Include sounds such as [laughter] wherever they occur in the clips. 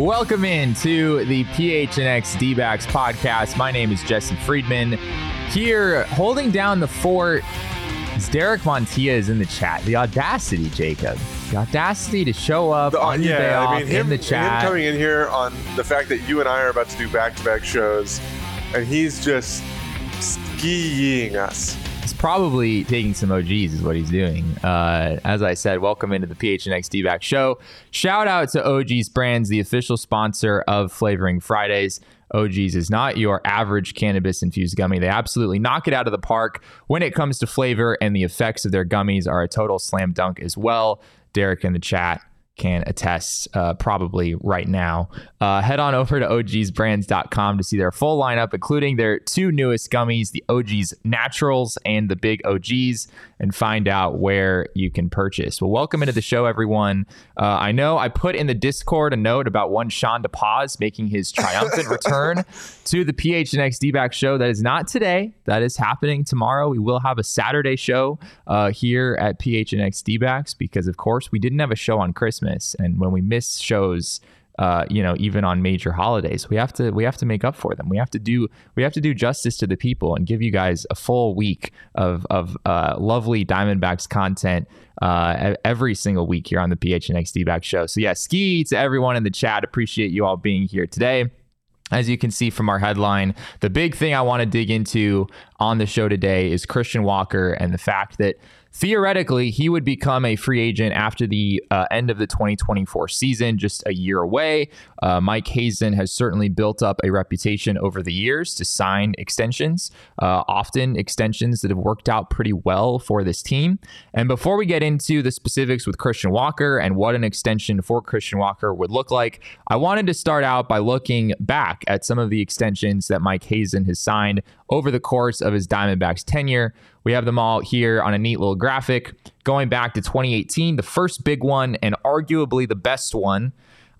Welcome in to the PHNX D-backs podcast. My name is Jesse Friedman. Here, holding down the fort is Derek Montilla is in the chat. The audacity, Jacob. The audacity to show up The- on your day yeah, off I mean, him, in the him chat. coming in here on the fact that you and I are about to do back-to-back shows, and he's just skiing us. He's probably taking some OGeez, is what he's doing. Uh, as I said, welcome into the PHNX D-back show. Shout out to OGeez Brands, the official sponsor of Flavoring Fridays. OGeez is not your average cannabis infused gummy. They absolutely knock it out of the park when it comes to flavor, and the effects of their gummies are a total slam dunk as well. Derek in the chat can attest uh, probably right now. Uh, head on over to ogsbrands.com to see their full lineup, including their two newest gummies, the OGeez Naturals and the Big OGeez, and find out where you can purchase. Well, welcome into the show, everyone. Uh, I know I put in the Discord a note about one Sean DePaz making his triumphant [laughs] return to the PHNX D-back show. That is not today. That is happening tomorrow. We will have a Saturday show uh, here at PHNX D-backs because, of course, we didn't have a show on Christmas, and when we miss shows, uh, you know, even on major holidays, we have to we have to make up for them. We have to do we have to do justice to the people and give you guys a full week of of uh, lovely Diamondbacks content uh, every single week here on the PHNX D-back show. So yeah, ski to everyone in the chat. Appreciate you all being here today. As you can see from our headline, the big thing I want to dig into on the show today is Christian Walker and the fact that theoretically he would become a free agent after the uh, end of the 2024 season, just a year away. Uh, Mike Hazen has certainly built up a reputation over the years to sign extensions, uh, often extensions that have worked out pretty well for this team. And before we get into the specifics with Christian Walker and what an extension for Christian Walker would look like, I wanted to start out by looking back at some of the extensions that Mike Hazen has signed over the course of his Diamondbacks tenure. We have them all here on a neat little graphic going back to 2018, the first big one and arguably the best one.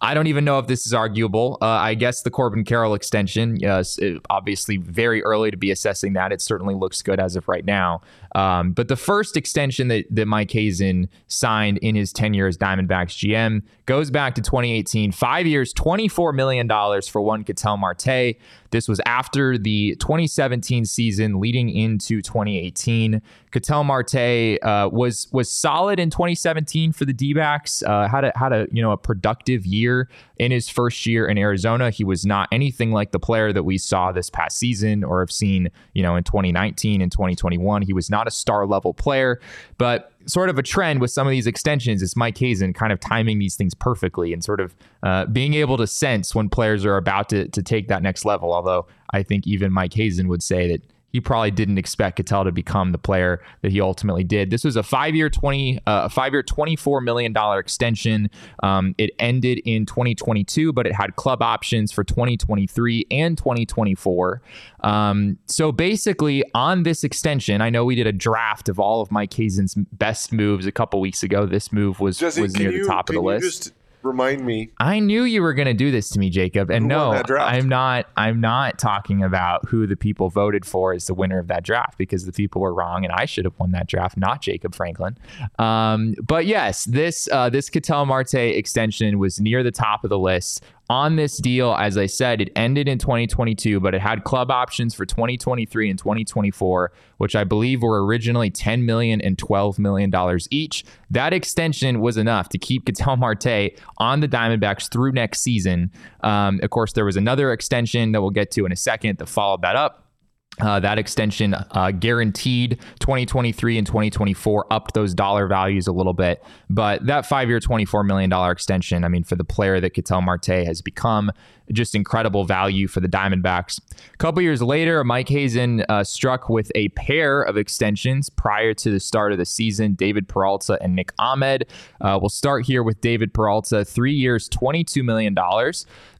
I don't even know if this is arguable. Uh, I guess the Corbin Carroll extension, yes, obviously very early to be assessing that. It certainly looks good as of right now. Um, but the first extension that, that Mike Hazen signed in his tenure as Diamondbacks GM goes back to 2018, five years, $24 million for one Ketel Marte. This was after the 2017 season leading into 2018. Ketel Marte uh, was was solid in 2017 for the D-backs. Uh, had a had a you know a productive year in his first year in Arizona. He was not anything like the player that we saw this past season or have seen you know in 2019 and 2021. He was not a star level player, but sort of a trend with some of these extensions is Mike Hazen kind of timing these things perfectly and sort of uh, being able to sense when players are about to, to take that next level. Although I think even Mike Hazen would say that he probably didn't expect Ketel to become the player that he ultimately did. This was a five-year twenty, uh, a five-year twenty-four million dollar extension. Um, it ended in 2022, but it had club options for 2023 and 2024. Um, so basically, on this extension, I know we did a draft of all of Mike Hazen's best moves a couple weeks ago. This move was Jesse, was near you, the top of the list. just remind me? I knew you were going to do this to me, Jacob. And no? I'm not. I'm not talking about who the people voted for as the winner of that draft because the people were wrong, and I should have won that draft, not Jacob Franklin. Um, but yes, this uh, this Ketel Marte extension was near the top of the list. On this deal, as I said, it ended in 2022, but it had club options for 2023 and 2024, which I believe were originally 10 million and 12 million dollars each. That extension was enough to keep Ketel Marte on the Diamondbacks through next season. Um, of course, there was another extension that we'll get to in a second that followed that up. Uh, that extension uh, guaranteed 2023 and 2024 upped those dollar values a little bit. But that five year, $24 million extension, I mean, for the player that Ketel Marte has become, just incredible value for the Diamondbacks. A couple years later, Mike Hazen uh, struck with a pair of extensions prior to the start of the season. David Peralta and Nick Ahmed. Uh, we'll start here with David Peralta, three years, $22 million.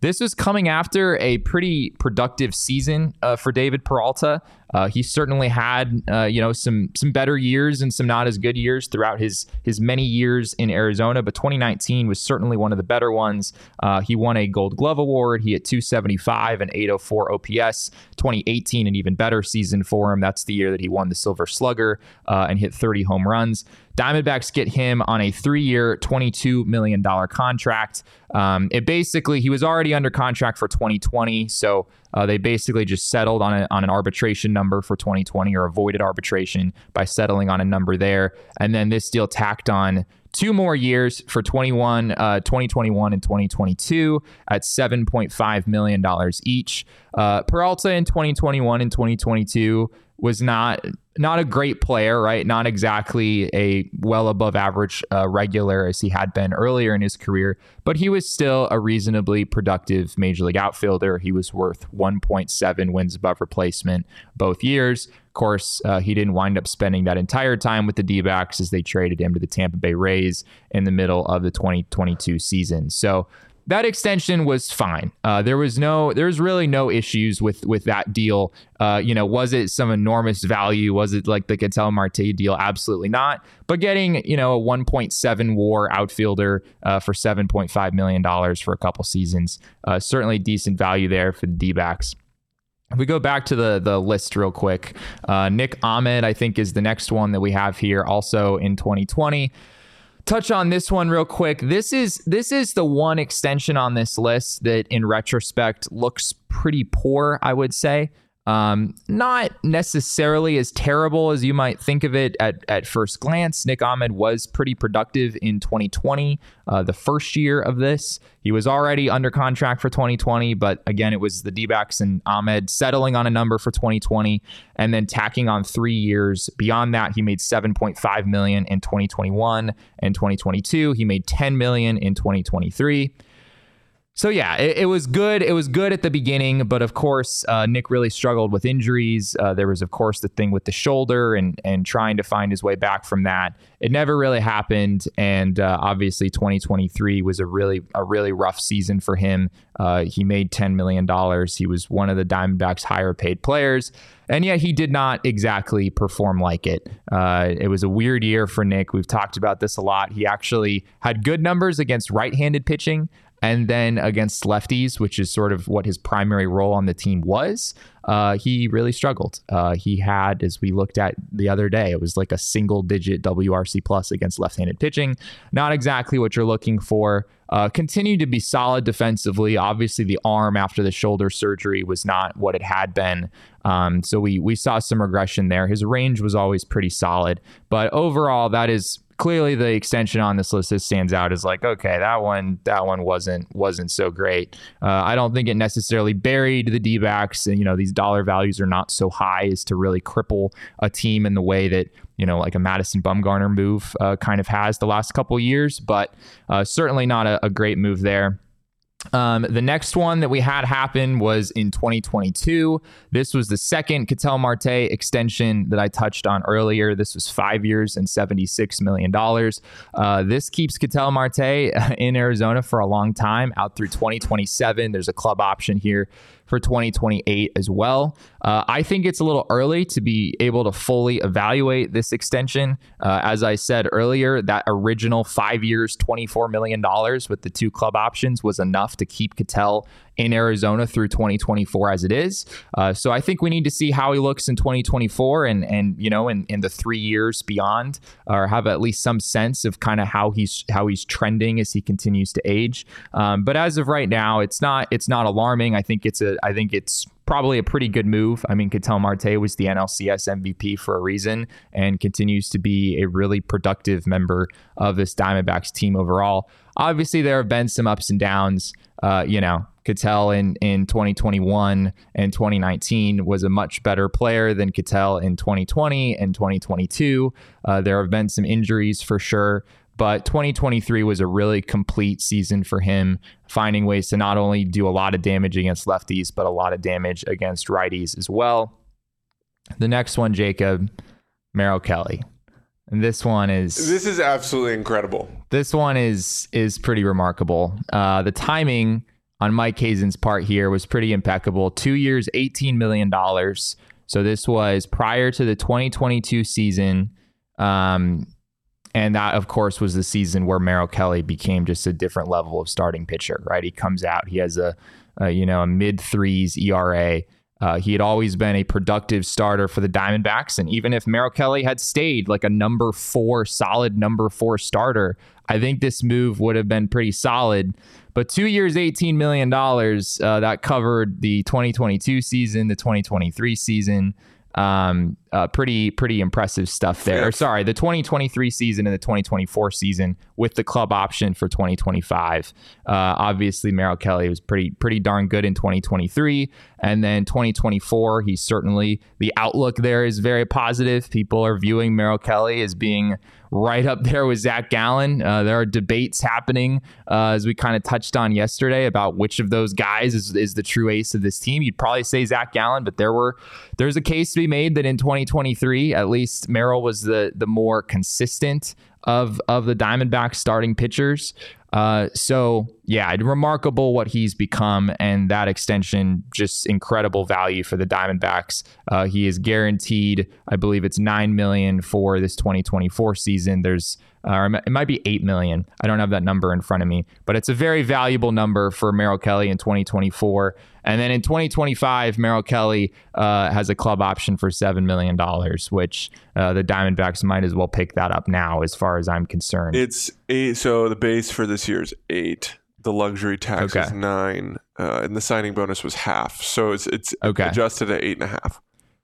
This was coming after a pretty productive season uh, for David Peralta. Uh, he certainly had, uh, you know, some some better years and some not as good years throughout his his many years in Arizona. But 2019 was certainly one of the better ones. Uh, he won a Gold Glove award. He hit 275 and 804 OPS. 2018 an even better season for him. That's the year that he won the Silver Slugger uh, and hit 30 home runs. Diamondbacks get him on a three-year, $22 million contract. Um, it basically he was already under contract for 2020, so uh, they basically just settled on, a, on an arbitration number for 2020 or avoided arbitration by settling on a number there, and then this deal tacked on two more years for 21, uh, 2021 and 2022 at $7.5 million each. Uh, Peralta in 2021 and 2022 was not not a great player, right? Not exactly a well above average uh, regular as he had been earlier in his career, but he was still a reasonably productive major league outfielder. He was worth 1.7 wins above replacement both years. Of course, uh, he didn't wind up spending that entire time with the D backs as they traded him to the Tampa Bay Rays in the middle of the 2022 season. So that extension was fine. Uh, there was no, there's really no issues with with that deal. Uh, you know, was it some enormous value? Was it like the Ketel Marte deal? Absolutely not. But getting you know a 1.7 WAR outfielder uh, for 7.5 million dollars for a couple seasons, uh, certainly decent value there for the D-backs. If we go back to the the list real quick, uh, Nick Ahmed I think is the next one that we have here, also in 2020 touch on this one real quick. This is this is the one extension on this list that in retrospect looks pretty poor, I would say. Um, not necessarily as terrible as you might think of it at, at first glance. Nick Ahmed was pretty productive in 2020, uh, the first year of this. He was already under contract for 2020, but again, it was the D and Ahmed settling on a number for 2020 and then tacking on three years. Beyond that, he made 7.5 million in 2021 and 2022. He made 10 million in 2023. So yeah, it, it, was good. It was good at the beginning, but of course, uh, Nick really struggled with injuries. Uh, there was, of course, the thing with the shoulder and and trying to find his way back from that. It never really happened, and uh, obviously, 2023 was a really a really rough season for him. Uh, he made 10 million dollars. He was one of the Diamondbacks' higher paid players, and yet he did not exactly perform like it. Uh, it was a weird year for Nick. We've talked about this a lot. He actually had good numbers against right-handed pitching. And then against lefties, which is sort of what his primary role on the team was, uh, he really struggled. Uh, he had, as we looked at the other day, it was like a single digit WRC plus against left handed pitching. Not exactly what you're looking for. Uh, continued to be solid defensively. Obviously, the arm after the shoulder surgery was not what it had been. Um, so we we saw some regression there. His range was always pretty solid, but overall, that is clearly the extension on this list that stands out is like okay that one that one wasn't wasn't so great. Uh, i don't think it necessarily buried the d-backs and you know these dollar values are not so high as to really cripple a team in the way that you know like a madison bumgarner move uh, kind of has the last couple years but uh, certainly not a, a great move there um, the next one that we had happen was in 2022. This was the second Ketel Marte extension that I touched on earlier. This was five years and $76 million. Uh, this keeps Ketel Marte [laughs] in Arizona for a long time, out through 2027. There's a club option here for 2028 as well. Uh, I think it's a little early to be able to fully evaluate this extension. Uh, as I said earlier, that original five years, $24 million with the two club options was enough to keep Ketel in Arizona through 2024 as it is. Uh, so I think we need to see how he looks in 2024 and and you know in, in the three years beyond, or have at least some sense of kind of how he's how he's trending as he continues to age. Um, but as of right now, it's not it's not alarming. I think it's a I think it's probably a pretty good move. I mean, Ketel Marte was the NLCS MVP for a reason and continues to be a really productive member of this Diamondbacks team overall. Obviously, there have been some ups and downs. Uh, you know, Ketel in, in 2021 and 2019 was a much better player than Ketel in 2020 and 2022. Uh, there have been some injuries for sure, but 2023 was a really complete season for him, finding ways to not only do a lot of damage against lefties, but a lot of damage against righties as well. The next one, Jacob, Merrill Kelly. And this one is This is absolutely incredible. this one is is pretty remarkable. Uh, the timing on Mike Hazen's part here was pretty impeccable. Two years, eighteen million dollars. So this was prior to the 2022 season, um, and that of course was the season where Merrill Kelly became just a different level of starting pitcher. Right, he comes out, he has a, a you know a mid threes ERA. Uh, he had always been a productive starter for the Diamondbacks. And even if Merrill Kelly had stayed like a number four, solid number four starter, I think this move would have been pretty solid. But two years, $18 million, uh, that covered the 2022 season, the 2023 season. Um, uh, pretty pretty impressive stuff there. Or sorry, the 2023 season and the 2024 season with the club option for 2025. Uh, obviously, Merrill Kelly was pretty pretty darn good in 2023, and then 2024. He's certainly the outlook there is very positive. People are viewing Merrill Kelly as being right up there with Zach Gallen. Uh, there are debates happening, uh, as we kind of touched on yesterday, about which of those guys is, is the true ace of this team. You'd probably say Zach Gallen, but there were there's a case to be made that in 2023, at least Merrill was the the more consistent of of the Diamondbacks starting pitchers. Uh, so yeah, remarkable what he's become, and that extension just incredible value for the Diamondbacks. Uh, he is guaranteed, I believe it's nine million for this 2024 season. There's uh, it might be eight million. I don't have that number in front of me, but it's a very valuable number for Merrill Kelly in 2024. And then in 2025, Merrill Kelly uh, has a club option for seven million dollars, which uh, the Diamondbacks might as well pick that up now, as far as I'm concerned. It's eight. So the base for this year is eight. The luxury tax Okay. is nine, uh, and the signing bonus was half. So it's it's Okay. adjusted at eight and a half.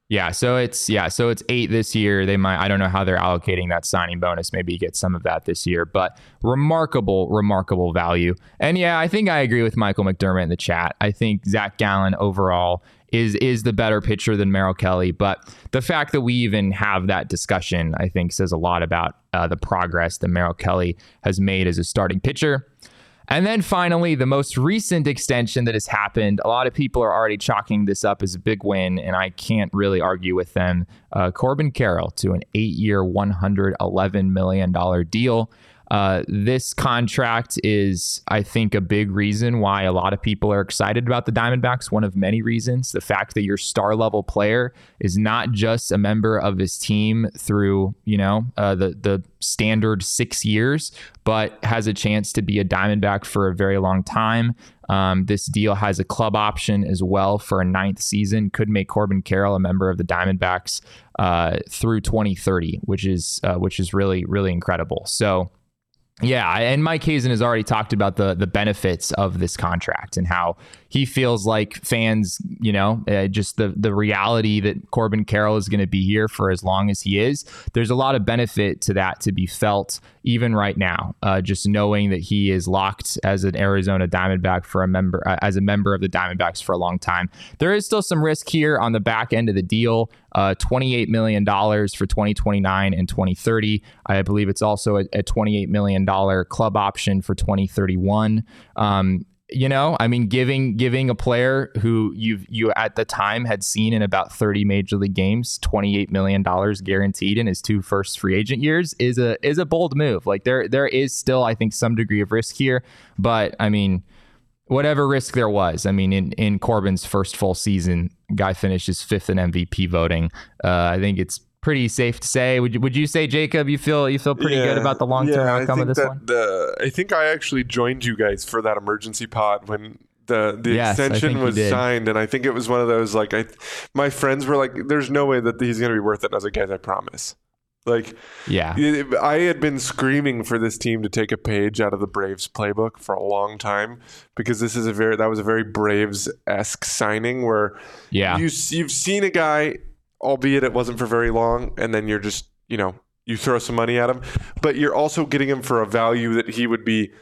Yeah, so it's yeah, so it's eight this year. They might I don't know how they're allocating that signing bonus. Maybe you get some of that this year, but remarkable, remarkable value. And yeah, I think I agree with Michael McDermott in the chat. I think Zach Gallen overall is is the better pitcher than Merrill Kelly. But the fact that we even have that discussion, I think, says a lot about uh, the progress that Merrill Kelly has made as a starting pitcher. And then finally, the most recent extension that has happened. A lot of people are already chalking this up as a big win, and I can't really argue with them. Uh, Corbin Carroll to an eight year, $111 million deal. Uh, this contract is, I think, a big reason why a lot of people are excited about the Diamondbacks. One of many reasons. The fact that your star level player is not just a member of his team through, you know, uh, the the standard six years, but has a chance to be a Diamondback for a very long time. Um, this deal has a club option as well for a ninth season. Could make Corbin Carroll a member of the Diamondbacks uh, through 2030, which is uh, which is really really incredible. So. Yeah, and Mike Hazen has already talked about the the benefits of this contract and how he feels like fans, you know, uh, just the the reality that Corbin Carroll is going to be here for as long as he is. There's a lot of benefit to that to be felt even right now. Uh, just knowing that he is locked as an Arizona Diamondback for a member uh, as a member of the Diamondbacks for a long time. There is still some risk here on the back end of the deal. Uh, $28 million for 2029 and 2030. I believe it's also a, a $28 million club option for 2031. Um, you know, I mean, giving giving a player who you you at the time had seen in about 30 major league games, 28 million dollars guaranteed in his two first free agent years is a is a bold move. Like there there is still, I think, some degree of risk here, but I mean, whatever risk there was, I mean, in in Corbin's first full season, guy finishes fifth in MVP voting. Uh, I think it's pretty safe to say. Would you, would you say, Jacob, you feel you feel pretty good about the long term yeah, I outcome of think this that one? The, I think I actually joined you guys for that emergency pod when the the Yes, extension was signed, and I think it was one of those like I, my friends were like, "There's no way that he's going to be worth it." And I was like, "Guys, I promise." Like Yeah. I had been screaming for this team to take a page out of the Braves playbook for a long time because this is a very that was a very Braves esque signing where Yeah. you you've seen a guy, albeit it wasn't for very long, and then you're just you know you throw some money at him, but you're also getting him for a value that he would be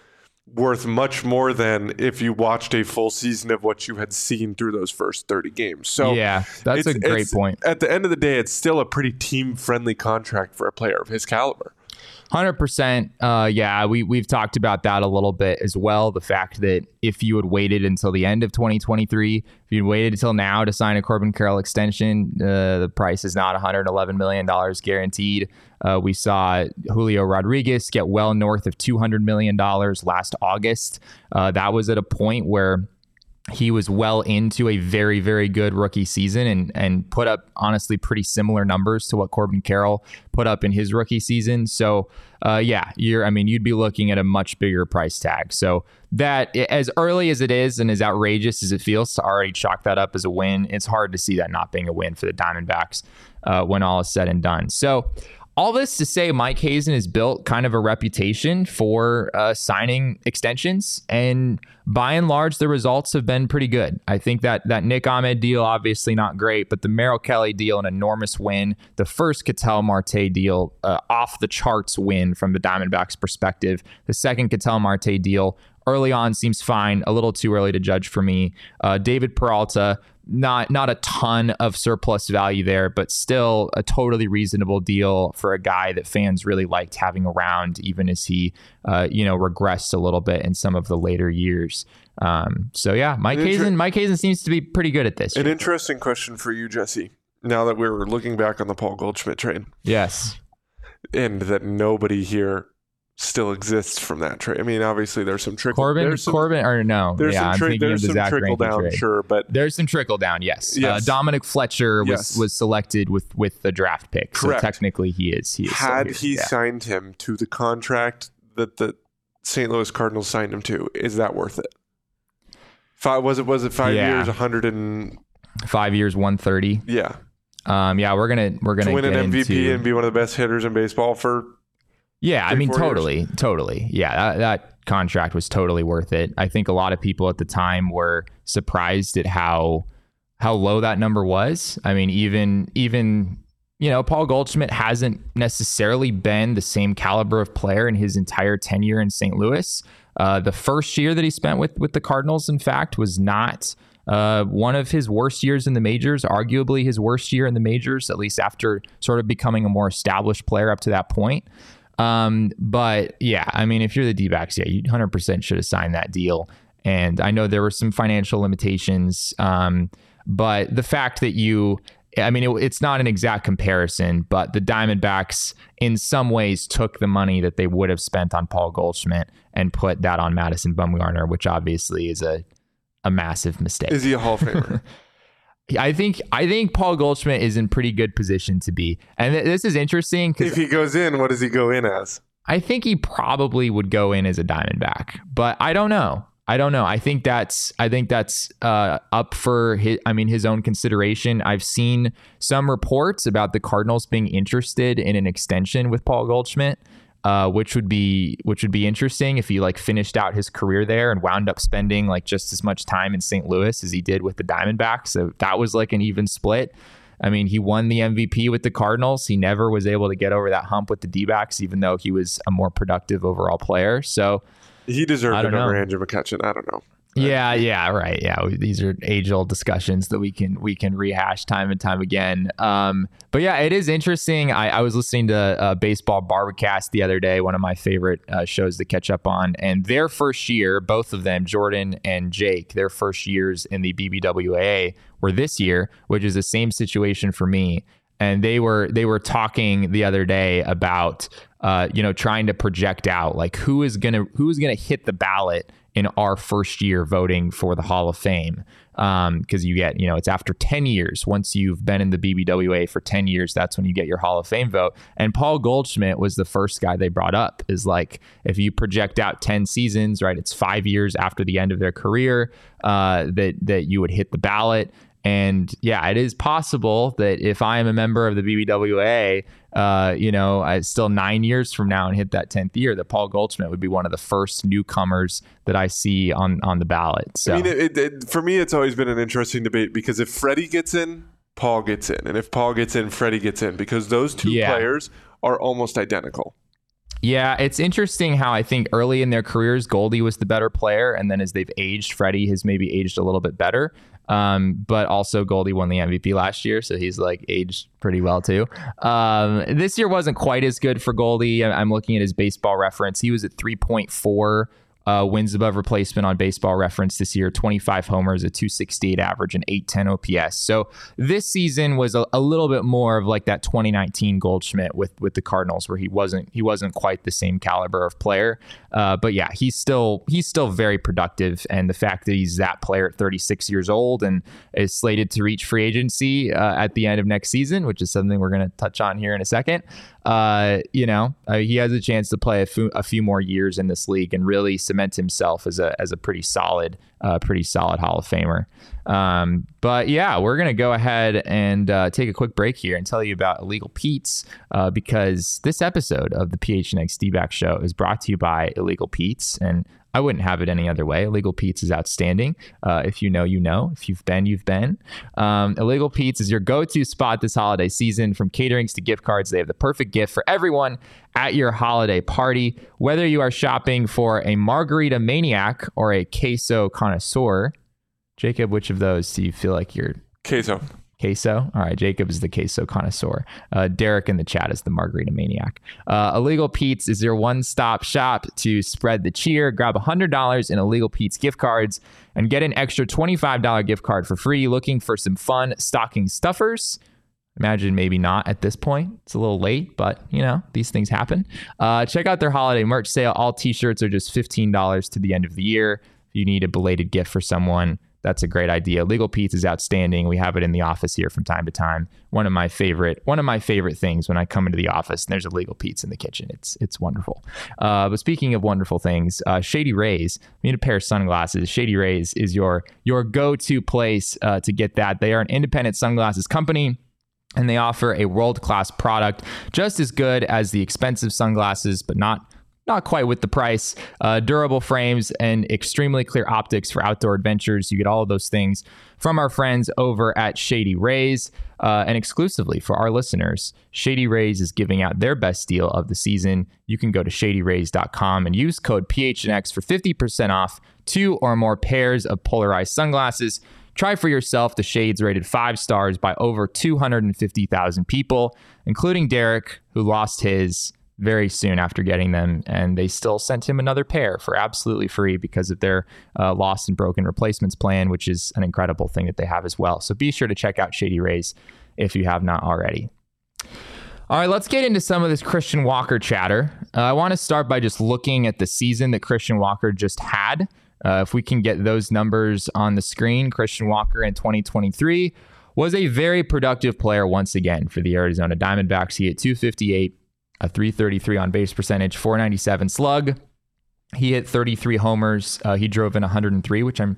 worth much more than if you watched a full season of what you had seen through those first 30 games. So yeah, that's a great point. At the end of the day, it's still a pretty team friendly contract for a player of his caliber. Hundred percent. Uh, yeah, we we've talked about that a little bit as well. The fact that if you had waited until the end of 2023, if you'd waited until now to sign a Corbin Carroll extension, uh, the price is not 111 million dollars guaranteed. Uh, we saw Julio Rodriguez get well north of 200 million dollars last August. Uh, that was at a point where he was well into a very, very good rookie season and and put up honestly pretty similar numbers to what Corbin Carroll put up in his rookie season. So, uh, yeah, you're. I mean, you'd be looking at a much bigger price tag. So that as early as it is and as outrageous as it feels to already chalk that up as a win, it's hard to see that not being a win for the Diamondbacks uh, when all is said and done. So all this to say, Mike Hazen has built kind of a reputation for uh, signing extensions, and by and large, the results have been pretty good. I think that that Nick Ahmed deal, obviously not great, but the Merrill Kelly deal, an enormous win. The first Ketel Marte deal, uh, off the charts win from the Diamondbacks' perspective. The second Ketel Marte deal, early on seems fine. A little too early to judge for me. Uh, David Peralta, not not a ton of surplus value there, but still a totally reasonable deal for a guy that fans really liked having around, even as he, uh, you know, regressed a little bit in some of the later years. Um, so yeah, Mike inter- Hazen, Mike Hazen seems to be pretty good at this. An year. interesting question for you, Jesse. Now that we're looking back on the Paul Goldschmidt trade, yes, and that nobody here still exists from that trade. I mean, obviously there's some trickle. Corbin, there's some, Corbin, or no? There's yeah, some, tra- there's some trickle down, trade. sure, but there's some trickle down. Yes, uh, yes. Uh, Dominic Fletcher was Yes. was selected with with the draft pick. Correct. So technically, he is. He is had he Yeah. signed him to the contract that the St. Louis Cardinals signed him to, is that worth it? Five was it was it five Yeah. years, hundred and five years, one thirty. yeah, Um, yeah, we're gonna we're gonna to win an MVP into, and be one of the best hitters in baseball for Yeah, I mean, four years. totally, totally. Yeah, that, that contract was totally worth it. I think a lot of people at the time were surprised at how how low that number was. I mean, even even you know, Paul Goldschmidt hasn't necessarily been the same caliber of player in his entire tenure in St. Louis. Uh, the first year that he spent with with the Cardinals, in fact, was not uh, one of his worst years in the majors. Arguably his worst year in the majors, at least after sort of becoming a more established player up to that point. Um, but yeah, I mean, if you're the D backs, yeah, you 100% should have signed that deal. And I know there were some financial limitations, um, but the fact that you, I mean, it, it's not an exact comparison, but the Diamondbacks, in some ways, took the money that they would have spent on Paul Goldschmidt and put that on Madison Bumgarner, which obviously is a a massive mistake. is he a Hall of Famer? [laughs] I think I think Paul Goldschmidt is in pretty good position to be, and th- this is interesting because if he goes in, what does he go in as? I think he probably would go in as a Diamondback, but I don't know. I don't know. I think that's I think that's uh, up for his. I mean, his own consideration. I've seen some reports about the Cardinals being interested in an extension with Paul Goldschmidt, uh, which would be which would be interesting if he like finished out his career there and wound up spending like just as much time in St. Louis as he did with the Diamondbacks. So that was like an even split. I mean, he won the MVP with the Cardinals. He never was able to get over that hump with the D backs, even though he was a more productive overall player. So, He deserved it over know. Andrew McCutchen. I don't know. Yeah, yeah, right. Yeah, these are age-old discussions that we can we can rehash time and time again. Um, but yeah, it is interesting. I, I was listening to uh, Baseball Bar-B-Cast the other day, one of my favorite uh, shows to catch up on, and their first year, both of them, Jordan and Jake, their first years in the BBWAA were this year, which is the same situation for me. And they were they were talking the other day about uh, you know trying to project out like who is gonna who is gonna hit the ballot in our first year voting for the Hall of Fame. Because you get, you know, it's after 10 years. Once you've been in the BBWA for 10 years, that's when you get your Hall of Fame vote. And Paul Goldschmidt was the first guy they brought up. Is like, if you project out 10 seasons, right, it's five years after the end of their career uh, that, that you would hit the ballot. And yeah, it is possible that if I am a member of the BBWA, uh, you know, I, still nine years from now and hit that tenth year, that Paul Goldschmidt would be one of the first newcomers that I see on on the ballot. So I mean, it, it, for me, it's always been an interesting debate because if Freddie gets in, Paul gets in, and if Paul gets in, Freddie gets in because those two Yeah. players are almost identical. Yeah, it's interesting how I think early in their careers, Goldie was the better player, and then as they've aged, Freddie has maybe aged a little bit better. Um, but also Goldie won the MVP last year, so he's like aged pretty well too. Um, this year wasn't quite as good for Goldie. I'm looking at his baseball reference. He was at 3.4 uh, wins above replacement on baseball reference this year 25 homers a 268 average and 810 ops so this season was a, a, little bit more of like that 2019 goldschmidt with with the cardinals where he wasn't he wasn't quite the same caliber of player. Uh, but yeah he's still he's still very productive and the fact that he's that player at 36 years old and is slated to reach free agency uh, at the end of next season which is something we're going to touch on here in a second uh, you know, uh, he has a chance to play a, f- a few more years in this league and really cement himself as a as a pretty solid, uh, pretty solid Hall of Famer. Um, but yeah, we're gonna go ahead and uh, take a quick break here and tell you about Illegal Pete's uh, because this episode of the PHNX D-back show is brought to you by Illegal Pete's, and I wouldn't have it any other way. Illegal Pete's is outstanding. Uh, if you know, you know. If you've been, you've been. Um, Illegal Pete's is your go to spot this holiday season. From caterings to gift cards, they have the perfect gift for everyone at your holiday party. Whether you are shopping for a margarita maniac or a queso connoisseur, Jacob, which of those do you feel like you're? Queso queso. All right, Jacob is the queso connoisseur. Uh, Derek in the chat is the margarita maniac. Uh, Illegal Pete's is your one-stop shop to spread the cheer. Grab $100 in Illegal Pete's gift cards and get an extra $25 gift card for free. Looking for some fun stocking stuffers? Imagine maybe not at this point. It's a little late, but you know, these things happen. Uh, check out their holiday merch sale. All t shirts are just $15 to the end of the year. If you need a belated gift for someone, that's a great idea. Legal Pete's is outstanding. We have it in the office here from time to time. One of my favorite, one of my favorite things when I come into the office and there's a Legal Pete's in the kitchen. It's it's wonderful. Uh, but speaking of wonderful things, uh, Shady Rays. We need a pair of sunglasses. Shady Rays is your your go to place uh, to get that. They are an independent sunglasses company and they offer a world class product just as good as the expensive sunglasses, but not not quite with the price. Uh, durable frames and extremely clear optics for outdoor adventures. You get all of those things from our friends over at Shady Rays. Uh, and exclusively for our listeners, Shady Rays is giving out their best deal of the season. You can go to shadyrays.com and use code PHNX for 50% off two or more pairs of polarized sunglasses. Try for yourself the shades rated five stars by over 250,000 people, including Derek, who lost his very soon after getting them, and they still sent him another pair for absolutely free because of their uh, lost and broken replacements plan, which is an incredible thing that they have as well. So be sure to check out Shady Rays if you have not already. All right, let's get into some of this Christian Walker chatter. Uh, I want to start by just looking at the season that Christian Walker just had. Uh, if we can get those numbers on the screen, Christian Walker in 2023 was a very productive player once again for the Arizona Diamondbacks. He hit 258 a 333 on base percentage, 497 slug. He hit 33 homers. Uh, he drove in 103, which I'm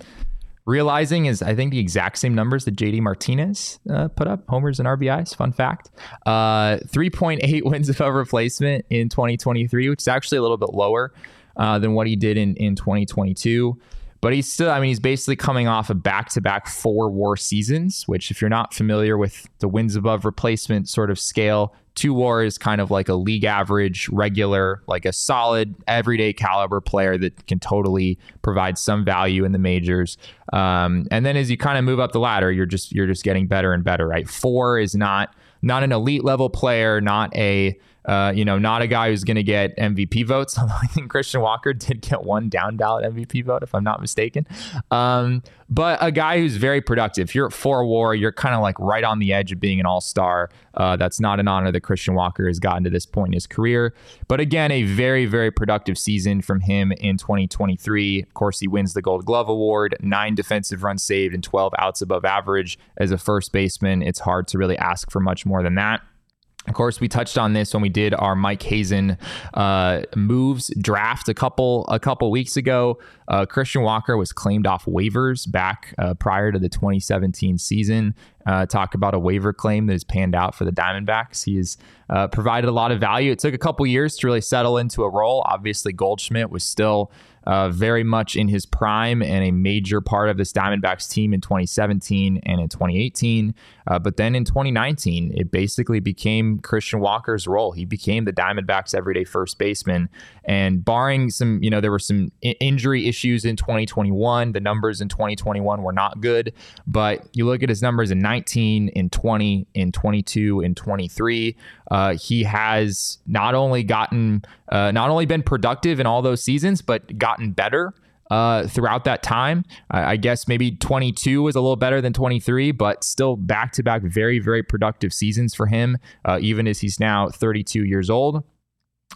realizing is I think the exact same numbers that JD Martinez uh, put up homers and RBIs. Fun fact. Uh, 3.8 [laughs] wins above replacement in 2023, which is actually a little bit lower uh, than what he did in in 2022. But he's still, I mean, he's basically coming off a back to back four war seasons, which, if you're not familiar with the wins above replacement sort of scale, two war is kind of like a league average, regular, like a solid, everyday caliber player that can totally provide some value in the majors. Um, and then as you kind of move up the ladder, you're just you're just getting better and better, right? Four is not not an elite level player, not a uh, you know, not a guy who's going to get MVP votes. [laughs] I think Christian Walker did get one down ballot MVP vote, if I'm not mistaken. Um, but a guy who's very productive. If you're at four war, you're kind of like right on the edge of being an all star. Uh, that's not an honor that Christian Walker has gotten to this point in his career. But again, a very, very productive season from him in 2023. Of course, he wins the Gold Glove Award, nine defensive runs saved, and 12 outs above average as a first baseman. It's hard to really ask for much more than that. Of course, we touched on this when we did our Mike Hazen uh, moves draft a couple a couple weeks ago. Uh, Christian Walker was claimed off waivers back uh, prior to the 2017 season. Uh, talk about a waiver claim that has panned out for the Diamondbacks. He has uh, provided a lot of value. It took a couple years to really settle into a role. Obviously, Goldschmidt was still uh, very much in his prime and a major part of this Diamondbacks team in 2017 and in 2018. Uh, but then in 2019, it basically became Christian Walker's role. He became the Diamondbacks' everyday first baseman. And barring some, you know, there were some I- injury issues in 2021. The numbers in 2021 were not good. But you look at his numbers in 19, in 20, in 22, in 23. Uh, he has not only gotten, uh, not only been productive in all those seasons, but gotten better uh, throughout that time. I guess maybe 22 was a little better than 23, but still back to back very, very productive seasons for him, uh, even as he's now 32 years old.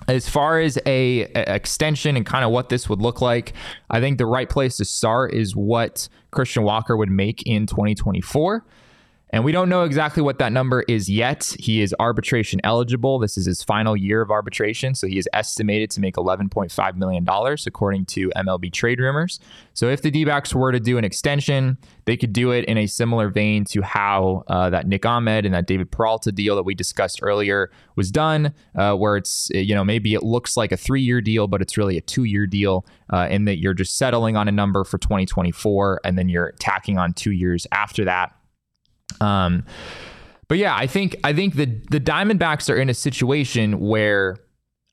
As far as a, a, extension and kind of what this would look like, I think the right place to start is what Christian Walker would make in 2024. And we don't know exactly what that number is yet. He is arbitration eligible. This is his final year of arbitration. So he is estimated to make $11.5 million, according to MLB trade rumors. So if the D backs were to do an extension, they could do it in a similar vein to how uh, that Nick Ahmed and that David Peralta deal that we discussed earlier was done, uh, where it's, you know, maybe it looks like a three year deal, but it's really a two year deal, uh, in that you're just settling on a number for 2024 and then you're tacking on two years after that. Um, but yeah, I think I think the the Diamondbacks are in a situation where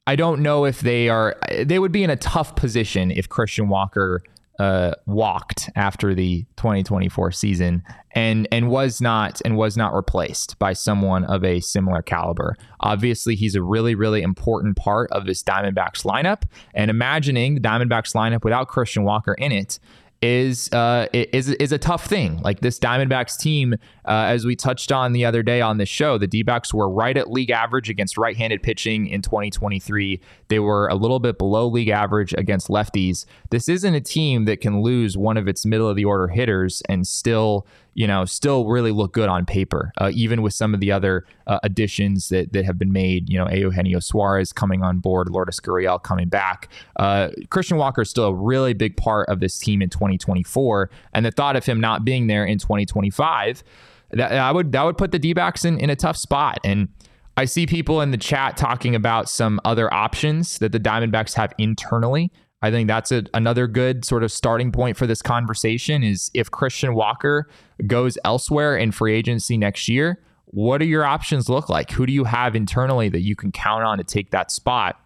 I don't know if they are they would be in a tough position if Christian Walker uh, walked after the 2024 season and and was not and was not replaced by someone of a similar caliber. Obviously, he's a really really important part of this Diamondbacks lineup. And imagining the Diamondbacks lineup without Christian Walker in it is uh, is is a tough thing. Like this Diamondbacks team, uh, as we touched on the other day on this show, the D-backs were right at league average against right-handed pitching in 2023. They were a little bit below league average against lefties. This isn't a team that can lose one of its middle of the order hitters and still you know, still really look good on paper, uh, even with some of the other uh, additions that, that have been made. You know, Eugenio Suarez coming on board, Lourdes Gurriel coming back. Uh, Christian Walker is still a really big part of this team in 2024, and the thought of him not being there in 2025, that I would that would put the D-backs in in a tough spot. And I see people in the chat talking about some other options that the Diamondbacks have internally I think that's a, another good sort of starting point for this conversation is if Christian Walker goes elsewhere in free agency next year, what do your options look like? Who do you have internally that you can count on to take that spot?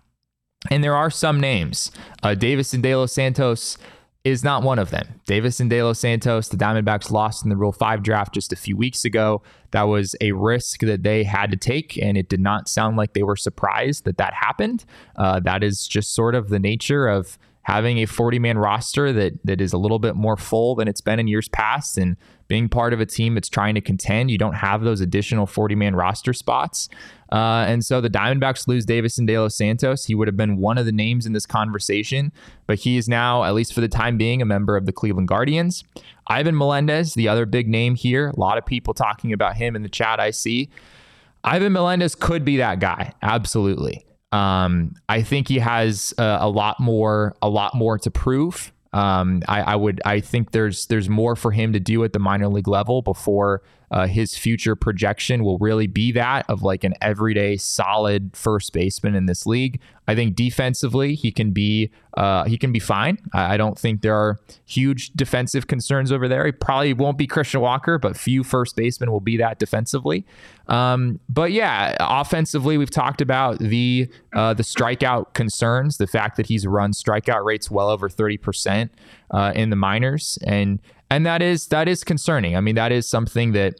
And there are some names. Uh, and De Los Santos is not one of them. Deyvison De Los Santos, the Diamondbacks lost in the Rule 5 draft just a few weeks ago. That was a risk that they had to take, and it did not sound like they were surprised that that happened. Uh, that is just sort of the nature of having a 40 man roster that that is a little bit more full than it's been in years past and being part of a team that's trying to contend you don't have those additional 40 man roster spots. Uh, and so the diamondbacks lose deyvison de los santos. He would have been one of the names in this conversation but he is now at least for the time being a member of the cleveland guardians. Ivan melendez the other big name here. A lot of people talking about him in the chat i see. Ivan melendez could be that guy absolutely. Um, I think he has uh, a lot more, a lot more to prove. Um, I, I, would, I think there's there's more for him to do at the minor league level before uh, his future projection will really be that of like an everyday solid first baseman in this league. I think defensively he can be uh, he can be fine. I, I, don't think there are huge defensive concerns over there. He probably won't be Christian Walker, but few first basemen will be that defensively. Um, but yeah, offensively we've talked about the uh, the strikeout concerns, the fact that he's run strikeout rates well over thirty percent uh, in the minors, and and that is that is concerning. I mean, that is something that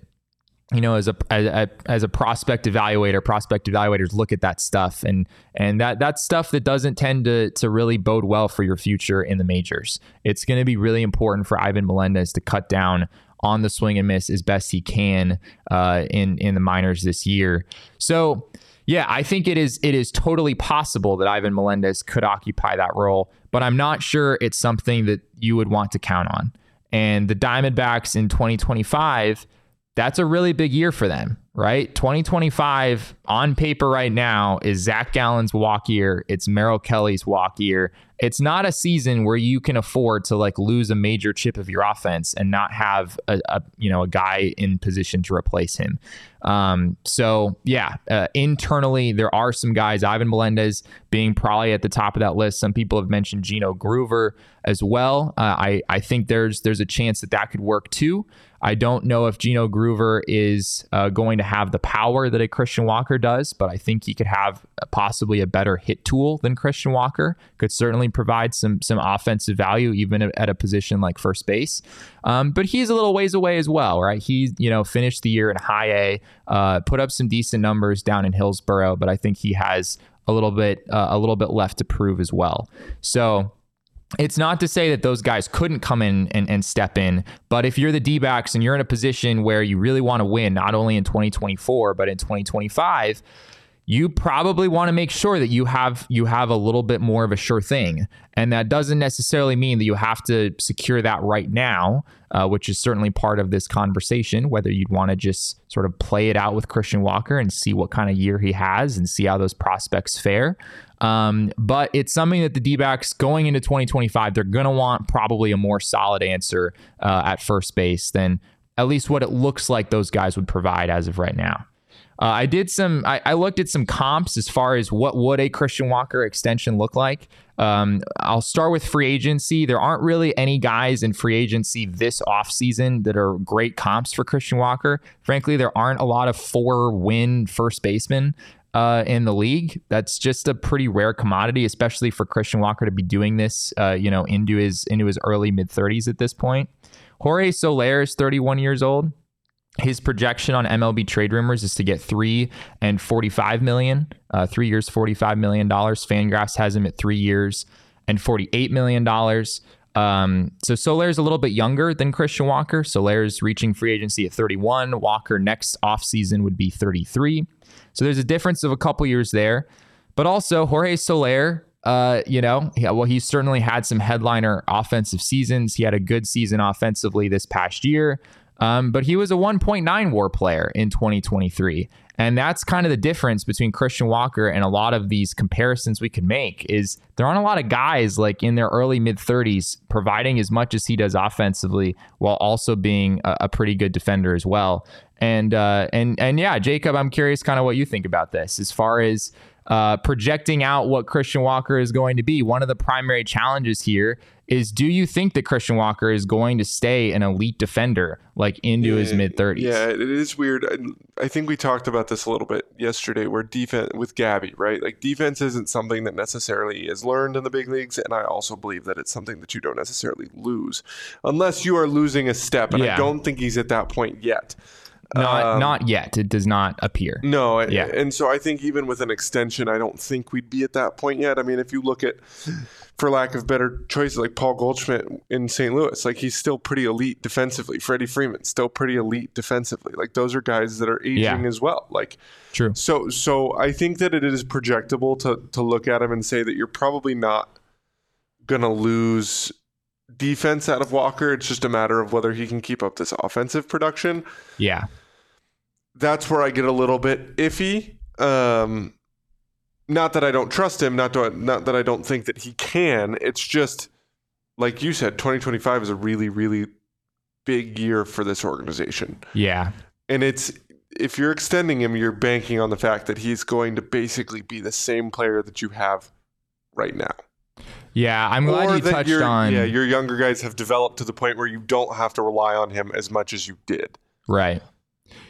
you know as a, as a as a prospect evaluator prospect evaluators look at that stuff. And and that that's stuff that doesn't tend to to really bode well for your future in the majors. It's going to be really important for Ivan Melendez to cut down on the swing and miss as best he can uh, in in the minors this year. So yeah I think it is it is totally possible that Ivan Melendez could occupy that role but I'm not sure it's something that you would want to count on and the Diamondbacks in 2025, that's a really big year for them. Right? 2025 on paper right now is Zach Gallen's walk year. It's Merrill Kelly's walk year. It's not a season where you can afford to like lose a major chip of your offense and not have a, a you know a guy in position to replace him. Um, so yeah, uh, internally there are some guys. Ivan Melendez being probably at the top of that list. Some people have mentioned Gino Groover as well. Uh, I I think there's there's a chance that that could work too. I don't know if Gino Groover is uh, going to have the power that a Christian Walker does, but I think he could have possibly a better hit tool than Christian Walker. Could certainly provide some some offensive value even at a position like first base. Um, but he's a little ways away as well, right? He you know finished the year in High A, uh, put up some decent numbers down in Hillsboro, but I think he has a little bit uh, a little bit left to prove as well. So it's not to say that those guys couldn't come in and, and step in, but if you're the D backs and you're in a position where you really want to win, not only in 2024, but in 2025, you probably want to make sure that you have you have a little bit more of a sure thing. And that doesn't necessarily mean that you have to secure that right now uh, which is certainly part of this conversation whether you'd want to just sort of play it out with christian walker and see what kind of year he has and see how those prospects fare um, but it's something that the d-backs going into 2025 they're going to want probably a more solid answer uh, at first base than at least what it looks like those guys would provide as of right now uh, I did some. I, I, looked at some comps as far as what would a Christian Walker extension look like. Um, I'll start with free agency. There aren't really any guys in free agency this offseason that are great comps for Christian Walker. Frankly, there aren't a lot of four win first basemen uh, in the league. That's just a pretty rare commodity, especially for Christian Walker to be doing this, uh, you know, into his into his early mid 30s at this point. Jorge Soler is 31 years old. His projection on MLB trade rumors is to get three and 45 million, uh, three years, 45 million dollars. Fangraphs has him at three years and 48 million dollars. Um, so is a little bit younger than Christian Walker. Soler is reaching free agency at 31. Walker next offseason would be 33. So there's a difference of a couple years there. But also Jorge Soler, uh, you know, yeah, well, he certainly had some headliner offensive seasons. He had a good season offensively this past year. Um, but he was a 1.9 war player in 2023. And that's kind of the difference between Christian Walker and a lot of these comparisons we can make is there aren't a lot of guys like in their early mid 30s providing as much as he does offensively while also being a, a pretty good defender as well. And uh, and and yeah, Jacob, I'm curious kind of what you think about this as far as uh, projecting out what Christian Walker is going to be. One of the primary challenges here is do you think that Christian Walker is going to stay an elite defender like into yeah, his mid 30s? Yeah, it is weird. I think we talked about this a little bit yesterday where defense with Gabby, right? Like defense isn't something that necessarily is learned in the big leagues and I also believe that it's something that you don't necessarily lose unless you are losing a step and yeah. I don't think he's at that point yet. Not um, not yet. It does not appear. No, yeah. And so I think even with an extension, I don't think we'd be at that point yet. I mean, if you look at, for lack of better choices, like Paul Goldschmidt in St. Louis, like he's still pretty elite defensively. Freddie Freeman still pretty elite defensively. Like those are guys that are aging yeah. as well. Like true. So so I think that it is projectable to to look at him and say that you're probably not gonna lose defense out of Walker. It's just a matter of whether he can keep up this offensive production. Yeah that's where I get a little bit iffy. Um, not that I don't trust him, not, not that I don't think that he can. It's just, like you said, 2025 is a really, really big year for this organization. Yeah. And it's, if you're extending him, you're banking on the fact that he's going to basically be the same player that you have right now. Yeah, I'm glad or you touched on. Yeah, your younger guys have developed to the point where you don't have to rely on him as much as you did. Right.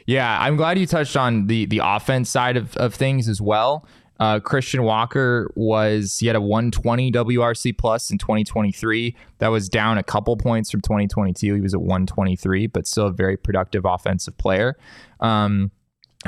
Yeah, I'm glad you touched on the the offense side of, of things as well. Uh, Christian Walker was he had a 120 WRC plus in 2023. That was down a couple points from 2022. He was at 123, but still a very productive offensive player. Um,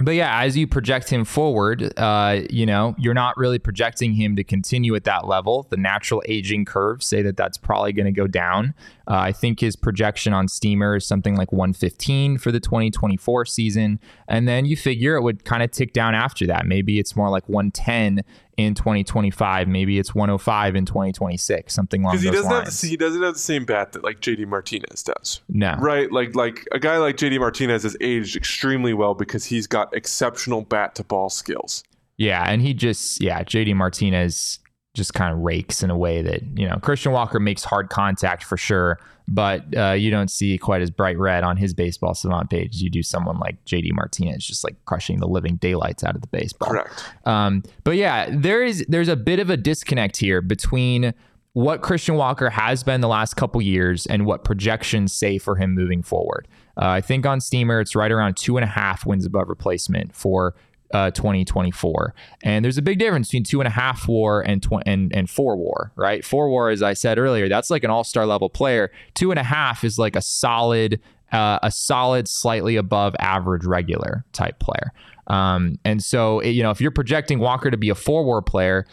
but yeah, as you project him forward, uh, you know, you're not really projecting him to continue at that level. The natural aging curves say that that's probably going to go down. Uh, I think his projection on Steamer is something like 115 for the 2024 season. And then you figure it would kind of tick down after that. Maybe it's more like 110 in 2025. Maybe it's 105 in 2026, something along those he doesn't lines. have the, he doesn't have the same bat that like JD Martinez does. no, Right, like like a guy like JD Martinez has aged extremely well because he's got exceptional bat to ball skills. Yeah, and he just yeah, JD Martinez just kind of rakes in a way that you know Christian Walker makes hard contact for sure, but uh, you don't see quite as bright red on his baseball savant page as you do someone like JD Martinez just like crushing the living daylights out of the baseball. Correct. Um, but yeah, there is there's a bit of a disconnect here between what Christian Walker has been the last couple years and what projections say for him moving forward. Uh, I think on Steamer it's right around two and a half wins above replacement for uh, 2024, and there's a big difference between two and a half WAR and tw- and and four WAR. Right, four WAR, as I said earlier, that's like an all star level player. Two and a half is like a solid uh, a solid, slightly above average regular type player. Um, and so, it- you know, if you're projecting Walker to be a four-war player,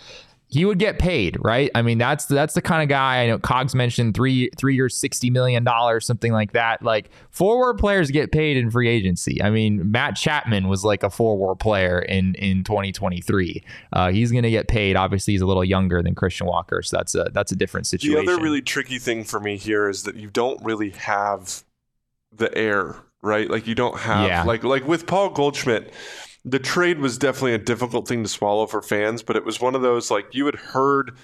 he would get paid, right? I mean, that's that's the kind of guy I know. Cogs mentioned three three years, sixty million dollars, something like that. Like four-war players get paid in free agency. I mean, Matt Chapman was like a four-war player in in 2023. Uh, he's going to get paid. Obviously, he's a little younger than Christian Walker, so that's a that's a different situation. The other really tricky thing for me here is that you don't really have the air, right? Like you don't have Yeah. like like with Paul Goldschmidt, the trade was definitely a difficult thing to swallow for fans, but it was one of those like you had heard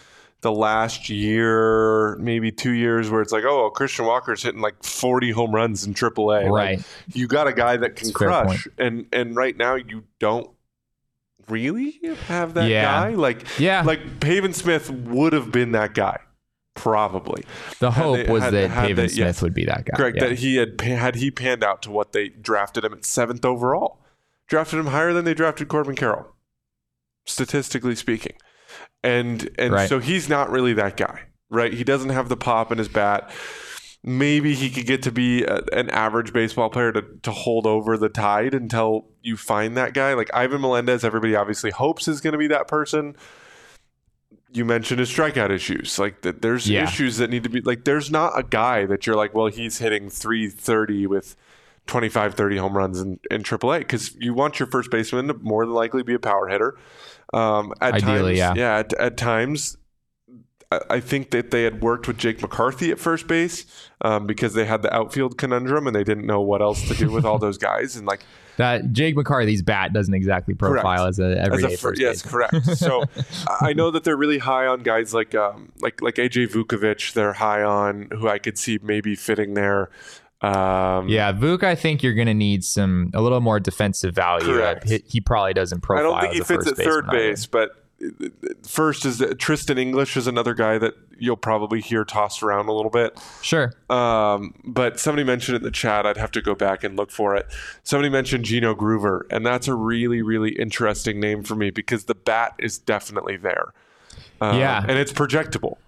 the last year, maybe two years, where it's like, oh, Christian Walker's hitting like 40 home runs in AAA. Like, Right. you got a guy that can crush, and and right now you don't really have that Yeah. guy. Like Yeah. like Pavin Smith would have been that guy, probably. the hope they- was had- that they- Smith yes. would be that guy. Correct. Yeah. That he had had he panned out to what they drafted him at seventh overall, drafted him higher than they drafted Corbin Carroll, statistically speaking, and and Right. so he's not really that guy, right? He doesn't have the pop in his bat. Maybe he could get to be a, an average baseball player to, to hold over the tide until you find that guy. Like Ivan Melendez, everybody obviously hopes is going to be that person you mentioned his strikeout issues. Like that, there's Yeah. issues that need to be like. There's not a guy that you're like, well, he's hitting 330 with 25, 30 home runs in, in AAA because you want your first baseman to more than likely be a power hitter. Um, at Ideally, times, yeah. At, at times, I, I think that they had worked with Jake McCarthy at first base um, because they had the outfield conundrum and they didn't know what else to do with all those guys. And like, [laughs] That Jake McCarthy's bat doesn't exactly Correct. profile as a everyday as a fir- first yes, correct. So [laughs] I know that they're really high on guys like um, like like AJ Vukovich. They're high on who I could see maybe fitting there. Um, Yeah, Vuk, I think you're going to need some a little more defensive value. Uh, He, he probably doesn't profile. I don't think he fits at third base, but uh, first is that Tristan English is another guy that you'll probably hear tossed around a little bit. Sure. Um, but somebody mentioned it in the chat. I'd have to go back and look for it. Somebody mentioned Gino Groover, and that's a really, really interesting name for me because the bat is definitely there. Um, Yeah. and it's projectable.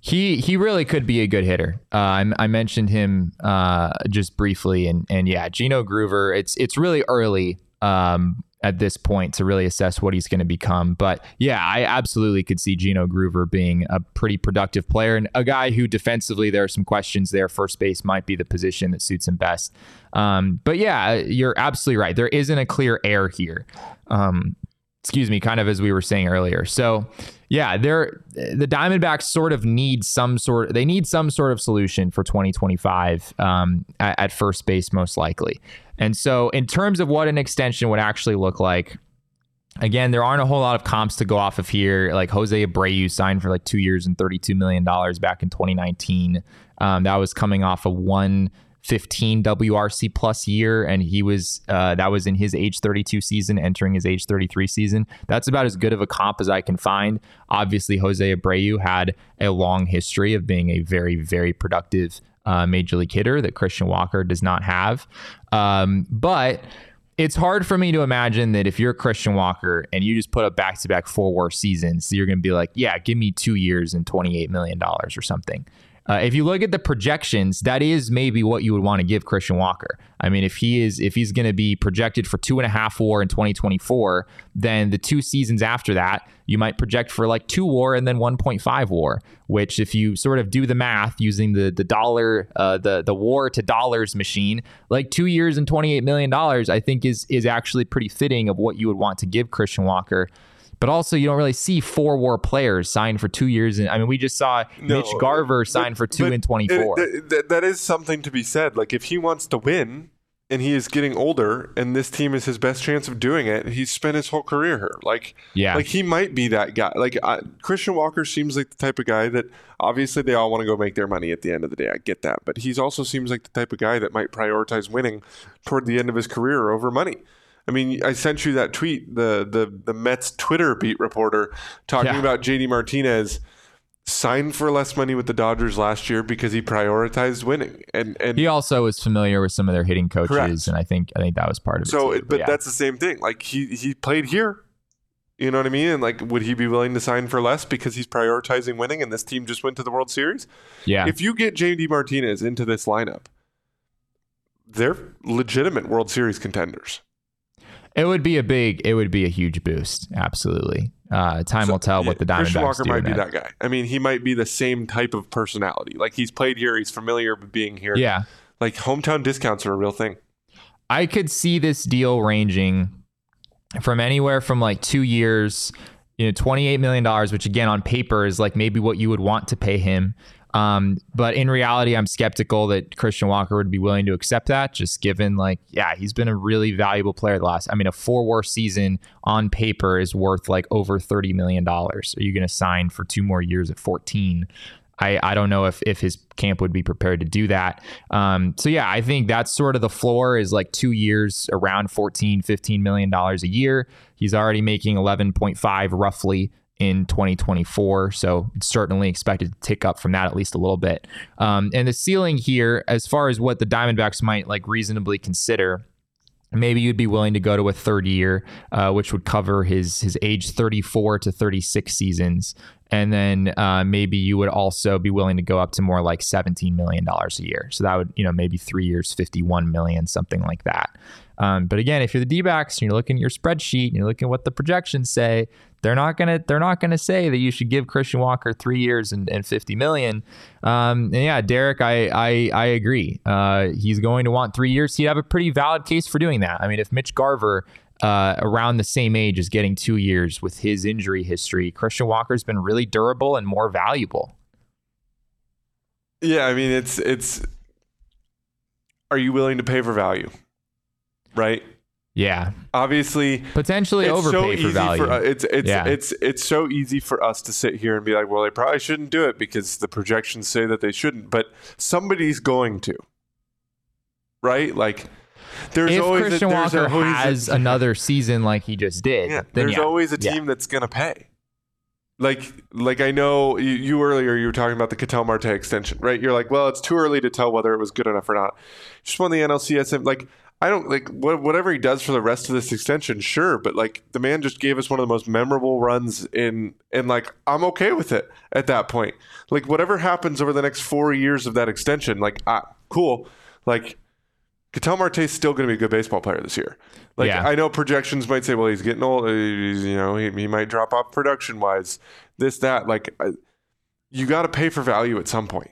He he really could be a good hitter. Uh, I, I mentioned him uh, just briefly, and and yeah, Gino Groover. It's it's really early um, at this point to really assess what he's going to become. But yeah, I absolutely could see Gino Groover being a pretty productive player and a guy who defensively there are some questions there. First base might be the position that suits him best. Um, but yeah, you're absolutely right. There isn't a clear air here. Um, excuse me, kind of as we were saying earlier. So, yeah, they're the Diamondbacks sort of need some sort. They need some sort of solution for 2025 um, at, at first base, most likely. And so, in terms of what an extension would actually look like, again, there aren't a whole lot of comps to go off of here. Like Jose Abreu signed for like two years and $32 million back in 2019. Um, that was coming off of one 15 WRC plus year, and he was uh, that was in his age 32 season, entering his age 33 season. That's about as good of a comp as I can find. Obviously, Jose Abreu had a long history of being a very, very productive uh, major league hitter that Christian Walker does not have. Um, but it's hard for me to imagine that if you're Christian Walker and you just put up back to back four war seasons, you're going to be like, yeah, give me two years and $28 million or something. Uh, if you look at the projections, that is maybe what you would want to give Christian Walker. I mean, if he is if he's going to be projected for two and a half WAR in 2024, then the two seasons after that, you might project for like two WAR and then 1.5 WAR. Which, if you sort of do the math using the the dollar uh, the the WAR to dollars machine, like two years and 28 million dollars, I think is is actually pretty fitting of what you would want to give Christian Walker but also you don't really see four war players signed for two years. And I mean, we just saw No, Mitch Garver signed for two and 24. it- th- th- that is something to be said. Like if he wants to win and he is getting older and this team is his best chance of doing it, he's spent his whole career here. Like yeah. like he might be that guy. Like I, Christian Walker seems like the type of guy that obviously they all want to go make their money at the end of the day. I get that, but he's also seems like the type of guy that might prioritize winning toward the end of his career over money. I mean, I sent you that tweet, the the the Mets Twitter beat reporter talking Yeah. about JD Martinez signed for less money with the Dodgers last year because he prioritized winning. And and he also was familiar with some of their hitting coaches, Correct. and I think I think that was part of it. so, too. it, but yeah. that's the same thing. Like he he played here. You know what I mean? And like, would he be willing to sign for less because he's prioritizing winning and this team just went to the World Series? yeah. If you get JD Martinez into this lineup, they're legitimate World Series contenders. It would be a big, it would be a huge boost. Absolutely. Uh, time So, will tell what the yeah, Christian Diamondbacks Walker do. might be that. that guy. I mean, he might be the same type of personality. Like he's played here, he's familiar with being here. Yeah. Like hometown discounts are a real thing. I could see this deal ranging from anywhere from like two years, you know, $28 million, which again on paper is like maybe what you would want to pay him. Um, but in reality, I'm skeptical that Christian Walker would be willing to accept that, just given like, yeah, he's been a really valuable player the last. I mean, a four war season on paper is worth like over $30 million. Are you going to sign for two more years at 14? I, I don't know if, if his camp would be prepared to do that. Um, so yeah, I think that's sort of the floor is like two years around 14, 15 million dollars a year. He's already making 11.5 roughly in 2024. So it's certainly expected to tick up from that at least a little bit. Um, and the ceiling here, as far as what the Diamondbacks might like reasonably consider, maybe you'd be willing to go to a third year, uh, which would cover his his age 34 to 36 seasons, and then uh, maybe you would also be willing to go up to more like 17 million dollars a year. So that would you know maybe three years, 51 million, something like that. Um, but again, if you're the D-backs and you're looking at your spreadsheet and you're looking at what the projections say, they're not gonna they're not gonna say that you should give Christian Walker three years and, and 50 million. Um, and yeah, Derek, I I, I agree. Uh, he's going to want three years. He'd have a pretty valid case for doing that. I mean, if Mitch Garver uh, around the same age is getting two years with his injury history, Christian Walker's been really durable and more valuable. Yeah, I mean it's it's are you willing to pay for value? Right? Yeah, Obviously, potentially it's overpay so for easy value. for uh, it's it's Yeah. it's it's so easy for us to sit here and be like, well, they probably shouldn't do it because the projections say that they shouldn't, but somebody's going to. Right? Like there's if always Christian a, there's Walker always a- has another season like he just did, Yeah, there's yeah. always a Yeah. team that's gonna pay. Like, like I know you, you earlier you were talking about the Ketel Marte extension, right? You're like, well, it's too early to tell whether it was good enough or not. Just won the NLCS. Like, I don't like what, whatever he does for the rest of this extension, sure, but like the man just gave us one of the most memorable runs in, and like I'm okay with it at that point. Like whatever happens over the next four years of that extension, like ah, cool. Like Ketel Marte's still going to be a good baseball player this year. Like Yeah. I know projections might say, well, he's getting old. uh, He's, you know, he, he might drop off production wise. This that like I, you got to pay for value at some point.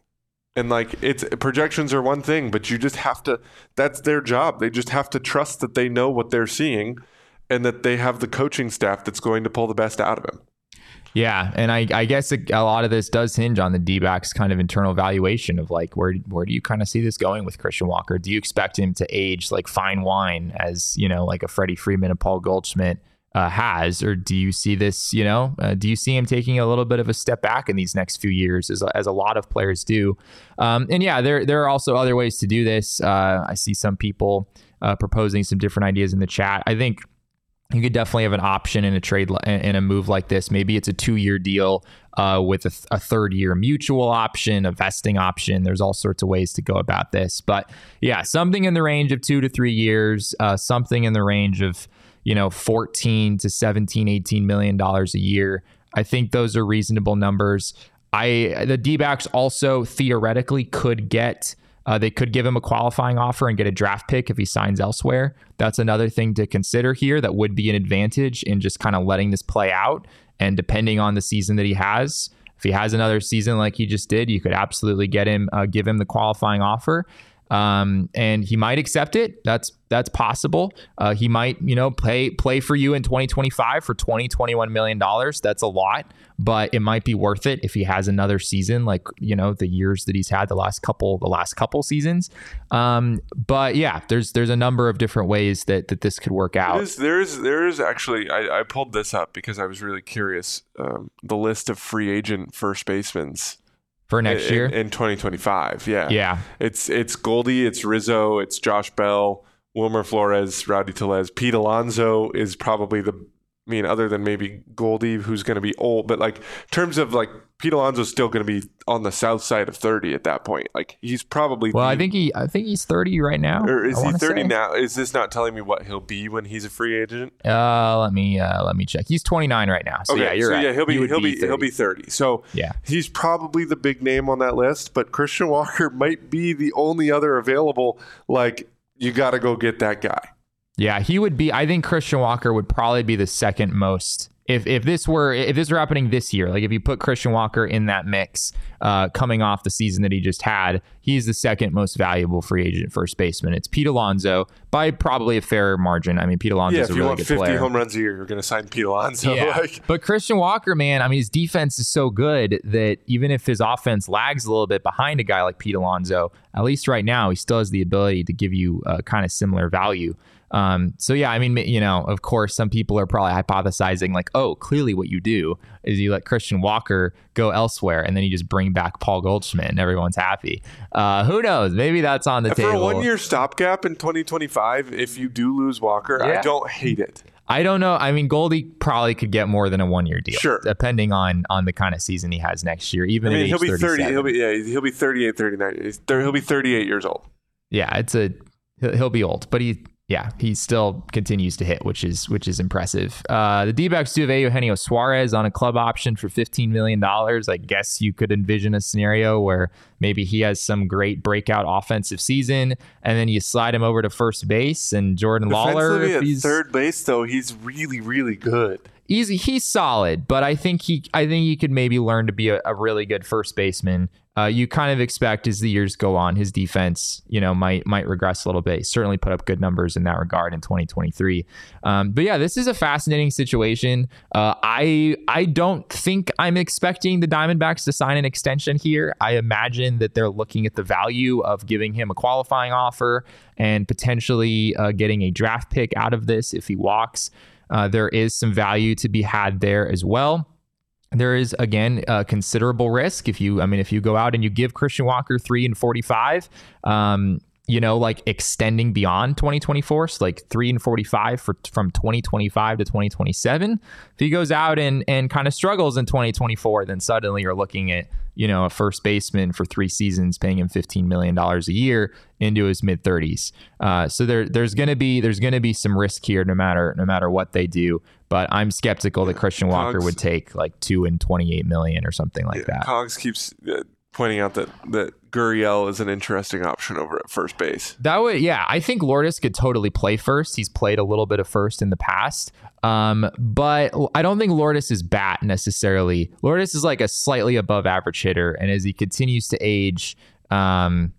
And like it's projections are one thing, but you just have to. That's their job. They just have to trust that they know what they're seeing, and that they have the coaching staff that's going to pull the best out of him. Yeah, and I, I guess a, lot of this does hinge on the D-backs kind of internal valuation of like where where do you kind of see this going with Christian Walker? Do you expect him to age like fine wine, as you know, like a Freddie Freeman and Paul Goldschmidt uh, has, or do you see this? You know, uh, do you see him taking a little bit of a step back in these next few years, as, as a lot of players do? Um, and yeah, there there are also other ways to do this. Uh, I see some people uh, proposing some different ideas in the chat. I think you could definitely have an option in a trade in a move like this. Maybe it's a two year deal uh, with a, th- a third year mutual option, a vesting option. There's all sorts of ways to go about this, but yeah, something in the range of two to three years, uh, something in the range of you know 14 to 17, 18 million dollars a year. I think those are reasonable numbers. I the D-backs also theoretically could get uh, they could give him a qualifying offer and get a draft pick if he signs elsewhere. That's another thing to consider here. That would be an advantage in just kind of letting this play out. And depending on the season that he has, if he has another season like he just did, you could absolutely get him, uh, give him the qualifying offer. Um, and he might accept it. That's that's possible. Uh, he might, you know, play play for you in 2025 for 20, 21 million dollars. That's a lot, but it might be worth it if he has another season like you know the years that he's had the last couple the last couple seasons. Um, but yeah, there's there's a number of different ways that that this could work out. There's there's, there's actually I, I pulled this up because I was really curious. Um, the list of free agent first basemen for next in, year in 2025. Yeah, yeah. It's it's Goldie, it's Rizzo, it's Josh Bell, Wilmer Flores, Rowdy Tellez, Pete Alonso is probably the I mean, other than maybe Goldie, who's going to be old, but like in terms of like Pete Alonso's still going to be on the south side of thirty at that point. Like he's probably well, the, I think he, I think he's thirty right now. Or is I he thirty say. now? Is this not telling me what he'll be when he's a free agent? Uh, let me uh, let me check. He's twenty nine right now. So yeah, you're so right. yeah, he'll be he he'll be, he'll be thirty. So Yeah. he's probably the big name on that list. But Christian Walker [laughs] might be the only other available. Like you got to go get that guy. Yeah, he would be. I think Christian Walker would probably be the second most. If, if this were if this were happening this year, like if you put Christian Walker in that mix, uh, coming off the season that he just had, he's the second most valuable free agent first baseman. It's Pete Alonso by probably a fair margin. I mean, Pete Alonso Yeah, if a you really want fifty player. home runs a year, you're going to sign Pete Alonso. Yeah. [laughs] Like, but Christian Walker, man, I mean, his defense is so good that even if his offense lags a little bit behind a guy like Pete Alonso, at least right now, he still has the ability to give you uh, kind of similar value. Um, so yeah, I mean, you know, of course, some people are probably hypothesizing like, oh, clearly what you do is you let Christian Walker go elsewhere, and then you just bring back Paul Goldschmidt, and everyone's happy. Uh, who knows? Maybe that's on the for table. For a one year stopgap in 2025, if you do lose Walker, I don't hate it. I don't know. I mean, Goldie probably could get more than a one year deal, Sure. depending on on the kind of season he has next year. Even I mean, he'll age be 30. 37. He'll be yeah, he'll be 38, 39. He'll be 38 years old. yeah, it's a he'll be old, but he yeah he still continues to hit, which is which is impressive. Uh, the D-backs do have Eugenio Suarez on a club option for fifteen million dollars. I guess you could envision a scenario where maybe he has some great breakout offensive season, and then you slide him over to first base, and Jordan Lawlar, if he's third base, though, he's really, really good. Easy. He's solid, but I think he I think he could maybe learn to be a, a really good first baseman. Uh, you kind of expect as the years go on, his defense, you know, might might regress a little bit. He certainly put up good numbers in that regard in 2023. Um, but yeah, this is a fascinating situation. Uh, I I don't think I'm expecting the Diamondbacks to sign an extension here. I imagine that they're looking at the value of giving him a qualifying offer and potentially uh, getting a draft pick out of this if he walks. Uh, there is some value to be had there as well. There is again a considerable risk if you, I mean, if you go out and you give Christian Walker three and forty-five, um, you know, like extending beyond 2024, so like three and 45 for from 2025 to 2027. If he goes out and and kind of struggles in 2024, then suddenly you're looking at you know a first baseman for three seasons, paying him 15 million dollars a year into his mid 30s. Uh, so there there's gonna be there's gonna be some risk here, no matter no matter what they do. But I'm skeptical that Christian Walker Cogs- would take like two and 28 million or something like that. Cogs keeps uh, pointing out that that Gurriel is an interesting option over at first base. That would, yeah. I think Lourdes could totally play first. He's played a little bit of first in the past, um, but I don't think Lourdes is bat necessarily. Lourdes is like a slightly above average hitter, and as he continues to age, um,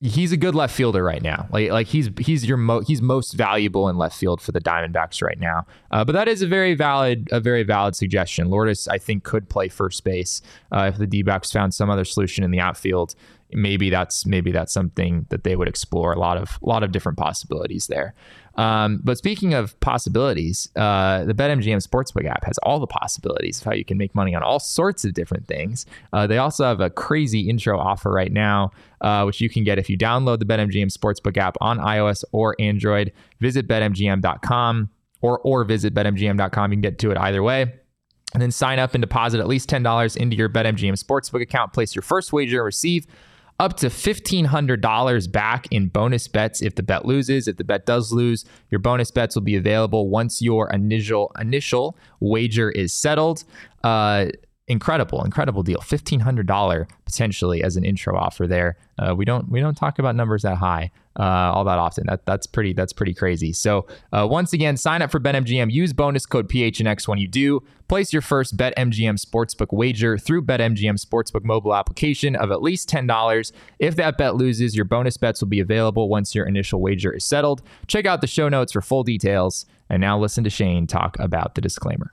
he's a good left fielder right now. Like like he's he's your mo- he's most valuable in left field for the Diamondbacks right now. Uh, but that is a very valid a very valid suggestion. Lourdes I think could play first base uh, if the D-backs found some other solution in the outfield. Maybe that's maybe that's something that they would explore. A lot of a lot of different possibilities there. Um, but speaking of possibilities, uh, the BetMGM Sportsbook app has all the possibilities of how you can make money on all sorts of different things. Uh, they also have a crazy intro offer right now, uh, which you can get if you download the BetMGM Sportsbook app on iOS or Android. Visit betmgm.com or or visit betmgm.com. You can get to it either way. And then sign up and deposit at least $10 into your BetMGM Sportsbook account. Place your first wager and receive up to $1,500 back in bonus bets if the bet loses. If the bet does lose, your bonus bets will be available once your initial initial wager is settled. Uh, incredible, incredible deal. Fifteen hundred dollar potentially as an intro offer there. Uh, we don't we don't talk about numbers that high uh, all that often. That that's pretty that's pretty crazy. So uh, once again, sign up for BetMGM. Use bonus code PHNX when you do. Place your first BetMGM sportsbook wager through BetMGM sportsbook mobile application of at least ten dollars. If that bet loses, your bonus bets will be available once your initial wager is settled. Check out the show notes for full details. And now listen to Shane talk about the disclaimer.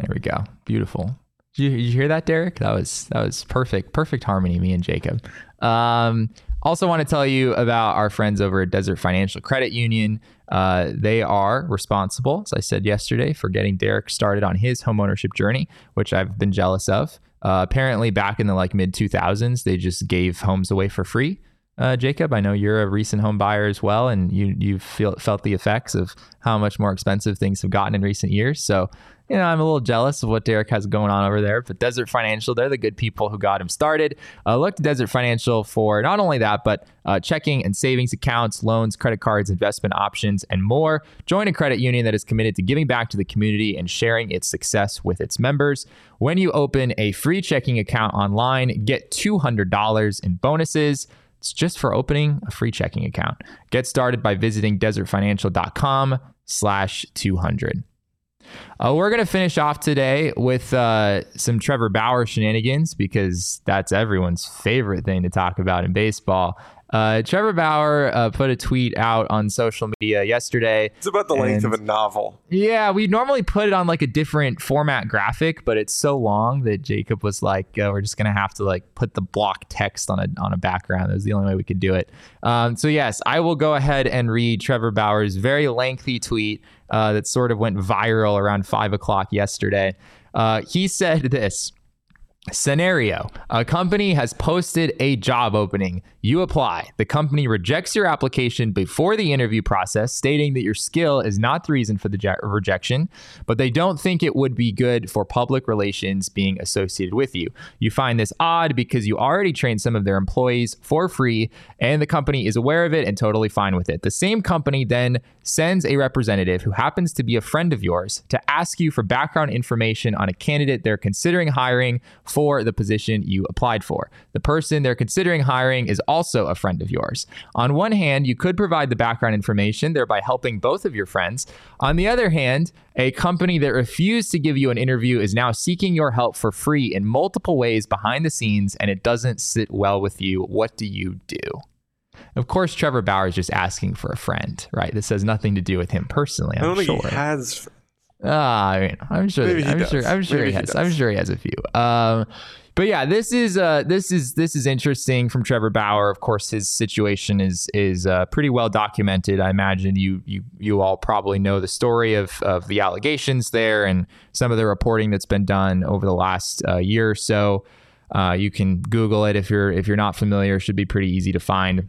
There we go. Beautiful. Did you, did you, hear that, Derek? That was that was perfect, perfect harmony. Me and Jacob. Um, also, want to tell you about our friends over at Desert Financial Credit Union. Uh, they are responsible, as I said yesterday, for getting Derek started on his homeownership journey, which I've been jealous of. Uh, apparently, back in the like mid 2000s, they just gave homes away for free. Uh, Jacob, I know you're a recent home buyer as well, and you you feel felt the effects of how much more expensive things have gotten in recent years. So you know, I'm a little jealous of what Derek has going on over there. But Desert Financial, they're the good people who got him started. Uh, look to Desert Financial for not only that, but uh, checking and savings accounts, loans, credit cards, investment options, and more. Join a credit union that is committed to giving back to the community and sharing its success with its members. When you open a free checking account online, get $200 in bonuses. It's just for opening a free checking account. Get started by visiting desertfinancial.com slash 200. Uh, we're going to finish off today with uh, some Trevor Bauer shenanigans because that's everyone's favorite thing to talk about in baseball. Uh, Trevor Bauer uh, put a tweet out on social media yesterday. It's about the length of a novel. Yeah, we normally put it on like a different format graphic, but it's so long that Jacob was like, uh, "We're just gonna have to like put the block text on a on a background." That was the only way we could do it. Um, so yes, I will go ahead and read Trevor Bauer's very lengthy tweet uh, that sort of went viral around five o'clock yesterday. Uh, he said this. Scenario A company has posted a job opening. You apply. The company rejects your application before the interview process, stating that your skill is not the reason for the je- rejection, but they don't think it would be good for public relations being associated with you. You find this odd because you already trained some of their employees for free, and the company is aware of it and totally fine with it. The same company then sends a representative who happens to be a friend of yours to ask you for background information on a candidate they're considering hiring for the position you applied for. The person they're considering hiring is also a friend of yours. On one hand, you could provide the background information, thereby helping both of your friends. On the other hand, a company that refused to give you an interview is now seeking your help for free in multiple ways behind the scenes, and it doesn't sit well with you. What do you do? Of course, Trevor Bauer is just asking for a friend, right? This has nothing to do with him personally. I'm I don't sure. think he has. Ah, I mean, I'm sure. He I'm does. sure. I'm sure Maybe he he has. does. I'm sure he has a few. Um, but yeah, this is uh, this is this is interesting from Trevor Bauer. Of course, his situation is is uh, pretty well documented. I imagine you you you all probably know the story of of the allegations there and some of the reporting that's been done over the last uh, year or so. Uh, you can Google it if you're if you're not familiar. It should be pretty easy to find.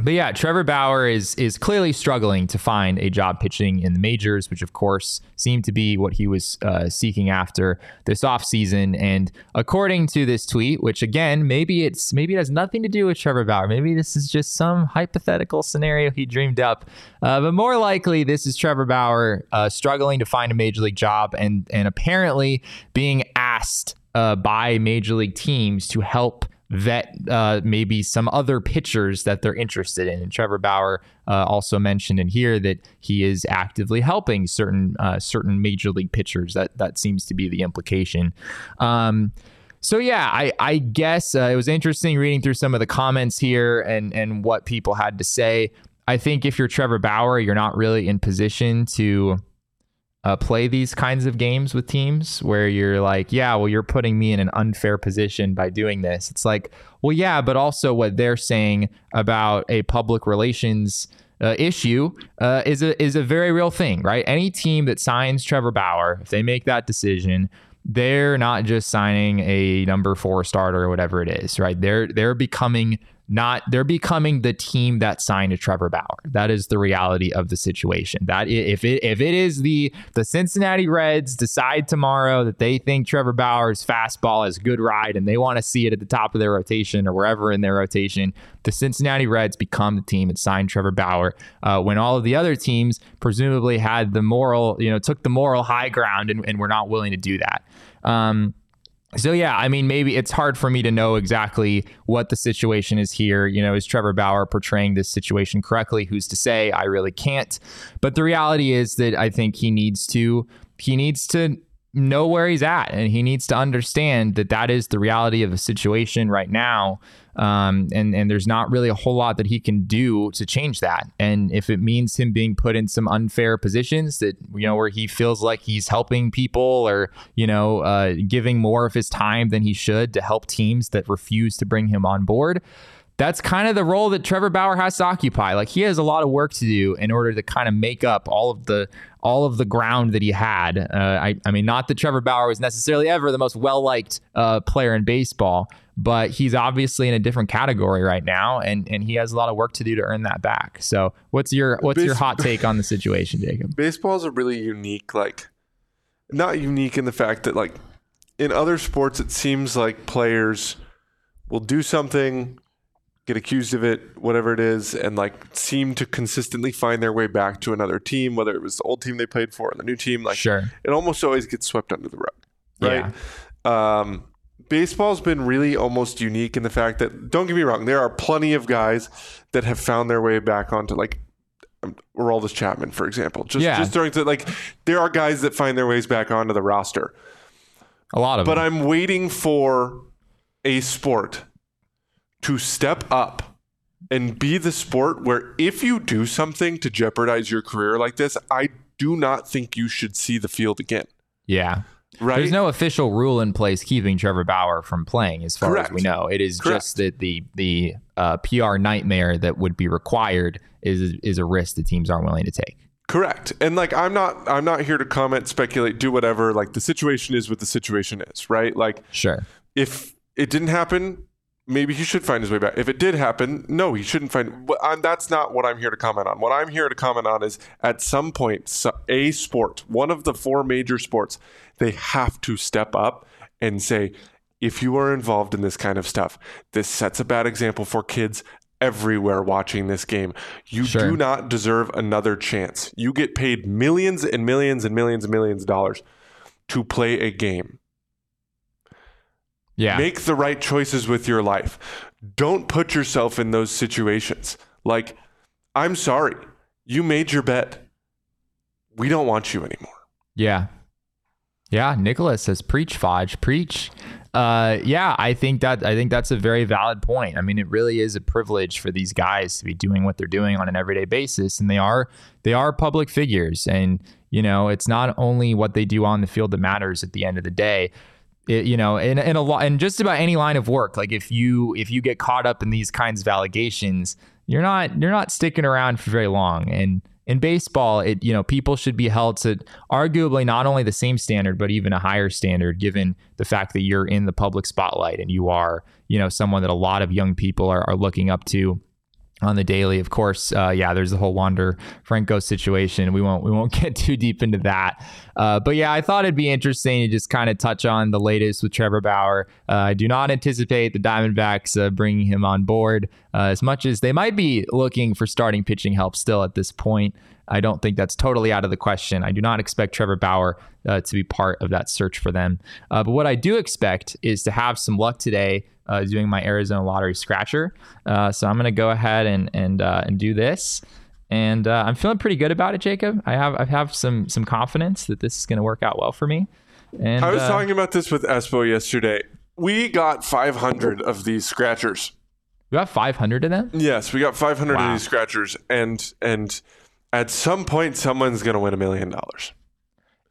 But yeah, Trevor Bauer is is clearly struggling to find a job pitching in the majors, which of course seemed to be what he was uh, seeking after this offseason. And according to this tweet, which again, maybe it's maybe it has nothing to do with Trevor Bauer. Maybe this is just some hypothetical scenario he dreamed up. Uh, but more likely, this is Trevor Bauer uh, struggling to find a major league job and and apparently being asked uh, by major league teams to help vet uh, maybe some other pitchers that they're interested in. And Trevor Bauer uh, also mentioned in here that he is actively helping certain uh, certain major league pitchers. That that seems to be the implication. Um, so yeah, I I guess uh, it was interesting reading through some of the comments here and and what people had to say. I think if you're Trevor Bauer, you're not really in position to uh, play these kinds of games with teams where you're like, yeah, well, you're putting me in an unfair position by doing this. It's like, well, yeah, but also what they're saying about a public relations uh, issue uh, is a is a very real thing, right? Any team that signs Trevor Bauer, if they make that decision, they're not just signing a number four starter or whatever it is, right? They're they're becoming not they're becoming the team that signed Trevor Bauer. That is the reality of the situation. That if it if it is the the Cincinnati Reds decide tomorrow that they think Trevor Bauer's fastball is good ride and they want to see it at the top of their rotation or wherever in their rotation, the Cincinnati Reds become the team that signed Trevor Bauer. Uh, when all of the other teams presumably had the moral, you know, took the moral high ground and, and were not willing to do that. Um, so yeah, I mean, maybe it's hard for me to know exactly what the situation is here. You know, is Trevor Bauer portraying this situation correctly? Who's to say? I really can't. But the reality is that I think he needs to he needs to know where he's at and he needs to understand that that is the reality of the situation right now um, and and there's not really a whole lot that he can do to change that. And if it means him being put in some unfair positions that you know where he feels like he's helping people or you know uh, giving more of his time than he should to help teams that refuse to bring him on board that's kind of the role that Trevor Bauer has to occupy. Like he has a lot of work to do in order to kind of make up all of the all of the ground that he had. Uh, I, I mean, not that Trevor Bauer was necessarily ever the most well liked uh, player in baseball, but he's obviously in a different category right now, and and he has a lot of work to do to earn that back. So, what's your what's Base- your hot take on the situation, Jacob? [laughs] Baseball is a really unique, like, not unique in the fact that like in other sports, it seems like players will do something get accused of it, whatever it is, and like seem to consistently find their way back to another team, whether it was the old team they played for or the new team. Like, sure, it almost always gets swept under the rug, right? Yeah. Um, baseball's been really almost unique in the fact that, don't get me wrong, there are plenty of guys that have found their way back onto like Aroldis Chapman, for example. Just yeah. just during to like, there are guys that find their ways back onto the roster. A lot of them. but them. I'm waiting for a sport to step up and be the sport where if you do something to jeopardize your career like this, I do not think you should see the field again. Yeah. Right. There's no official rule in place keeping Trevor Bauer from playing, as far Correct. as we know. It is Correct. just that the the uh, PR nightmare that would be required is is a risk the teams aren't willing to take. Correct. And like I'm not I'm not here to comment, speculate, do whatever. Like the situation is what the situation is, right? Like sure. If it didn't happen, maybe he should find his way back. If it did happen, no, he shouldn't find. Uh, that's not what I'm here to comment on. What I'm here to comment on is at some point, a sport, one of the four major sports, they have to step up and say, if you are involved in this kind of stuff, this sets a bad example for kids everywhere watching this game. You sure. do not deserve another chance. You get paid millions and millions and millions and millions of dollars to play a game. Yeah. Make the right choices with your life. Don't put yourself in those situations. Like, I'm sorry. You made your bet. We don't want you anymore. Yeah. Yeah, Nicholas says preach, Fodge, preach. Uh, yeah, I think that I think that's a very valid point. I mean, it really is a privilege for these guys to be doing what they're doing on an everyday basis, and they are they are public figures, and you know, it's not only what they do on the field that matters at the end of the day. It, you know, in, in a lot, and just about any line of work, like if you if you get caught up in these kinds of allegations, you're not you're not sticking around for very long. And in baseball, it you know people should be held to arguably not only the same standard but even a higher standard, given the fact that you're in the public spotlight and you are you know someone that a lot of young people are, are looking up to on the daily. Of course, uh, yeah, there's the whole Wander Franco situation. We won't we won't [laughs] get too deep into that. Uh, but yeah, I thought it'd be interesting to just kind of touch on the latest with Trevor Bauer. Uh, I do not anticipate the Diamondbacks uh, bringing him on board uh, as much as they might be looking for starting pitching help still at this point. I don't think that's totally out of the question. I do not expect Trevor Bauer uh, to be part of that search for them. but what I do expect is to have some luck today uh, doing my Arizona Lottery Scratcher. Uh, so I'm going to go ahead and and uh, and do this. And uh, I'm feeling pretty good about it, Jacob. I have I have some some confidence that this is going to work out well for me. And I was uh, talking about this with Espo yesterday. We got 500 of these scratchers. We got 500 of them. Yes, we got 500 wow. of these scratchers, and and at some point, someone's going to win a million dollars.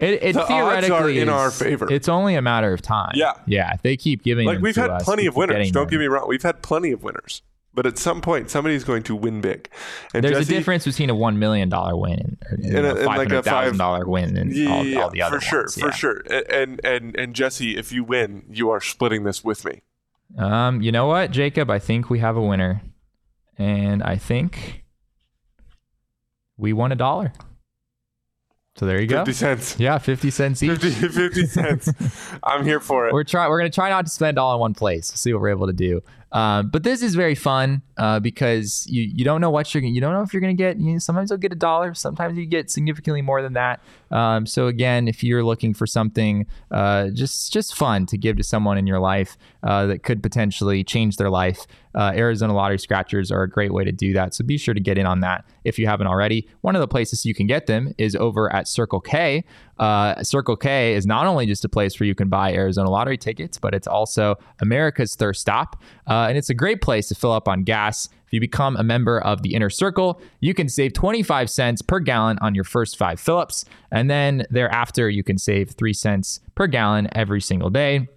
It, it the theoretically odds are in is, our favor. It's only a matter of time. Yeah, yeah. They keep giving, like we've had us, plenty of winners. Don't them. get me wrong. We've had plenty of winners. but at some point somebody's going to win big. And There's Jesse, a difference between a one million dollar win and, and, And a- five like a hundred thousand dollar win and Yeah, all, all the other for sure, ones, for yeah. sure. And and and Jesse, if you win, you are splitting this with me. Um, you know what, Jacob? I think we have a winner, and I think we won a dollar. So there you go. Fifty cents. Yeah, fifty cents each. 50, 50 cents. [laughs] I'm here for it. We're try we're gonna try not to spend all in one place. See what we're able to do. Um, but this is very fun uh, because you you don't know what you're you don't know if you're gonna get. You know, sometimes you'll get a dollar. Sometimes you get significantly more than that. Um, so again, if you're looking for something uh, just just fun to give to someone in your life uh, that could potentially change their life, uh, Arizona Lottery Scratchers are a great way to do that. So be sure to get in on that if you haven't already. One of the places you can get them is over at Circle K. Uh, Circle K is not only just a place where you can buy Arizona lottery tickets, but it's also America's thirst stop. Uh, and it's a great place to fill up on gas. If you become a member of the Inner Circle, you can save 25 cents per gallon on your first five fill-ups. And then thereafter, you can save three cents per gallon every single day.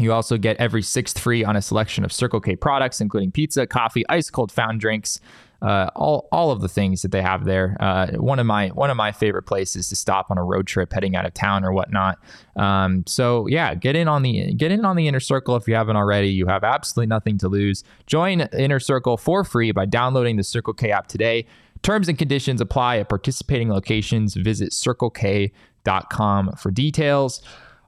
You also get every sixth free on a selection of Circle K products, including pizza, coffee, ice cold fountain drinks, uh, all all of the things that they have there. Uh, one of my one of my favorite places to stop on a road trip heading out of town or whatnot. Um, so yeah, get in on the get in on the inner circle if you haven't already. You have absolutely nothing to lose. Join Inner Circle for free by downloading the Circle K app today. Terms and conditions apply at participating locations. Visit circlek.com for details.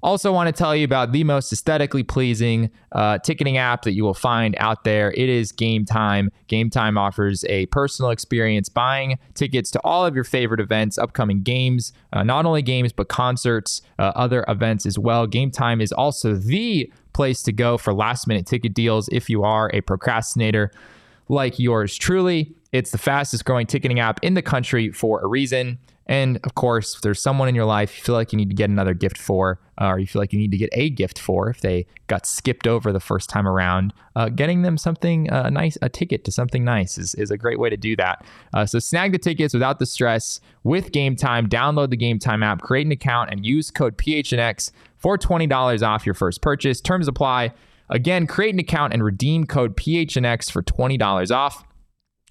Also, want to tell you about the most aesthetically pleasing uh, ticketing app that you will find out there. It is Gametime. Game Time offers a personal experience buying tickets to all of your favorite events, upcoming games, uh, not only games, but concerts, uh, other events as well. Gametime is also the place to go for last minute ticket deals if you are a procrastinator like yours truly. It's the fastest growing ticketing app in the country for a reason. And of course, if there's someone in your life you feel like you need to get another gift for, uh, or you feel like you need to get a gift for, if they got skipped over the first time around, uh, getting them something uh, nice, a ticket to something nice is, is a great way to do that. Uh, so snag the tickets without the stress with Gametime. Download the Gametime app, create an account, and use code PHNX for $20 off your first purchase. Terms apply. Again, create an account and redeem code PHNX for $20 off.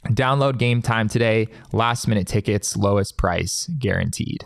Download Gametime today. Last minute tickets, lowest price guaranteed.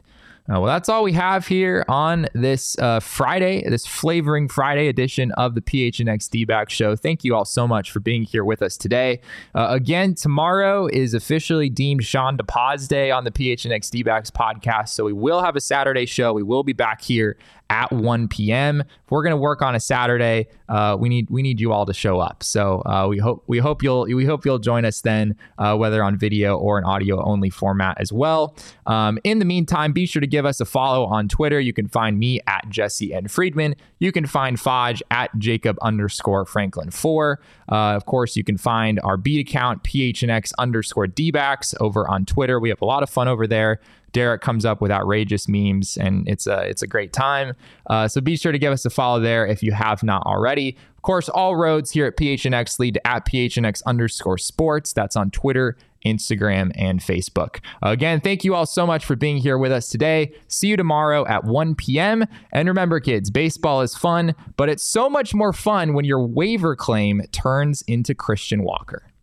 Uh, well, that's all we have here on this uh, Friday, this flavoring Friday edition of the PHNX D-Back Show. Thank you all so much for being here with us today. Uh, again, tomorrow is officially deemed Sean DePaz Day on the PHNX D-Backs podcast, so we will have a Saturday show. We will be back here at 1 p.m. If we're going to work on a Saturday, uh, we need we need you all to show up. So uh, we hope we hope you'll we hope you'll join us then, uh, whether on video or an audio only format as well. Um, in the meantime, be sure to give us a follow on Twitter. You can find me at Jesse and Friedman. You can find Faj at Jacob underscore Franklin four. Uh, of course, you can find our beat account PHNX underscore Dbacks over on Twitter. We have a lot of fun over there. Derek comes up with outrageous memes, and it's a it's a great time. Uh, so be sure to give us a follow there if you have not already. Of course, all roads here at PHNX lead to at PHNX underscore sports. That's on Twitter, Instagram, and Facebook. Uh, again, thank you all so much for being here with us today. See you tomorrow at 1 p.m. And remember, kids, baseball is fun, but it's so much more fun when your waiver claim turns into Christian Walker.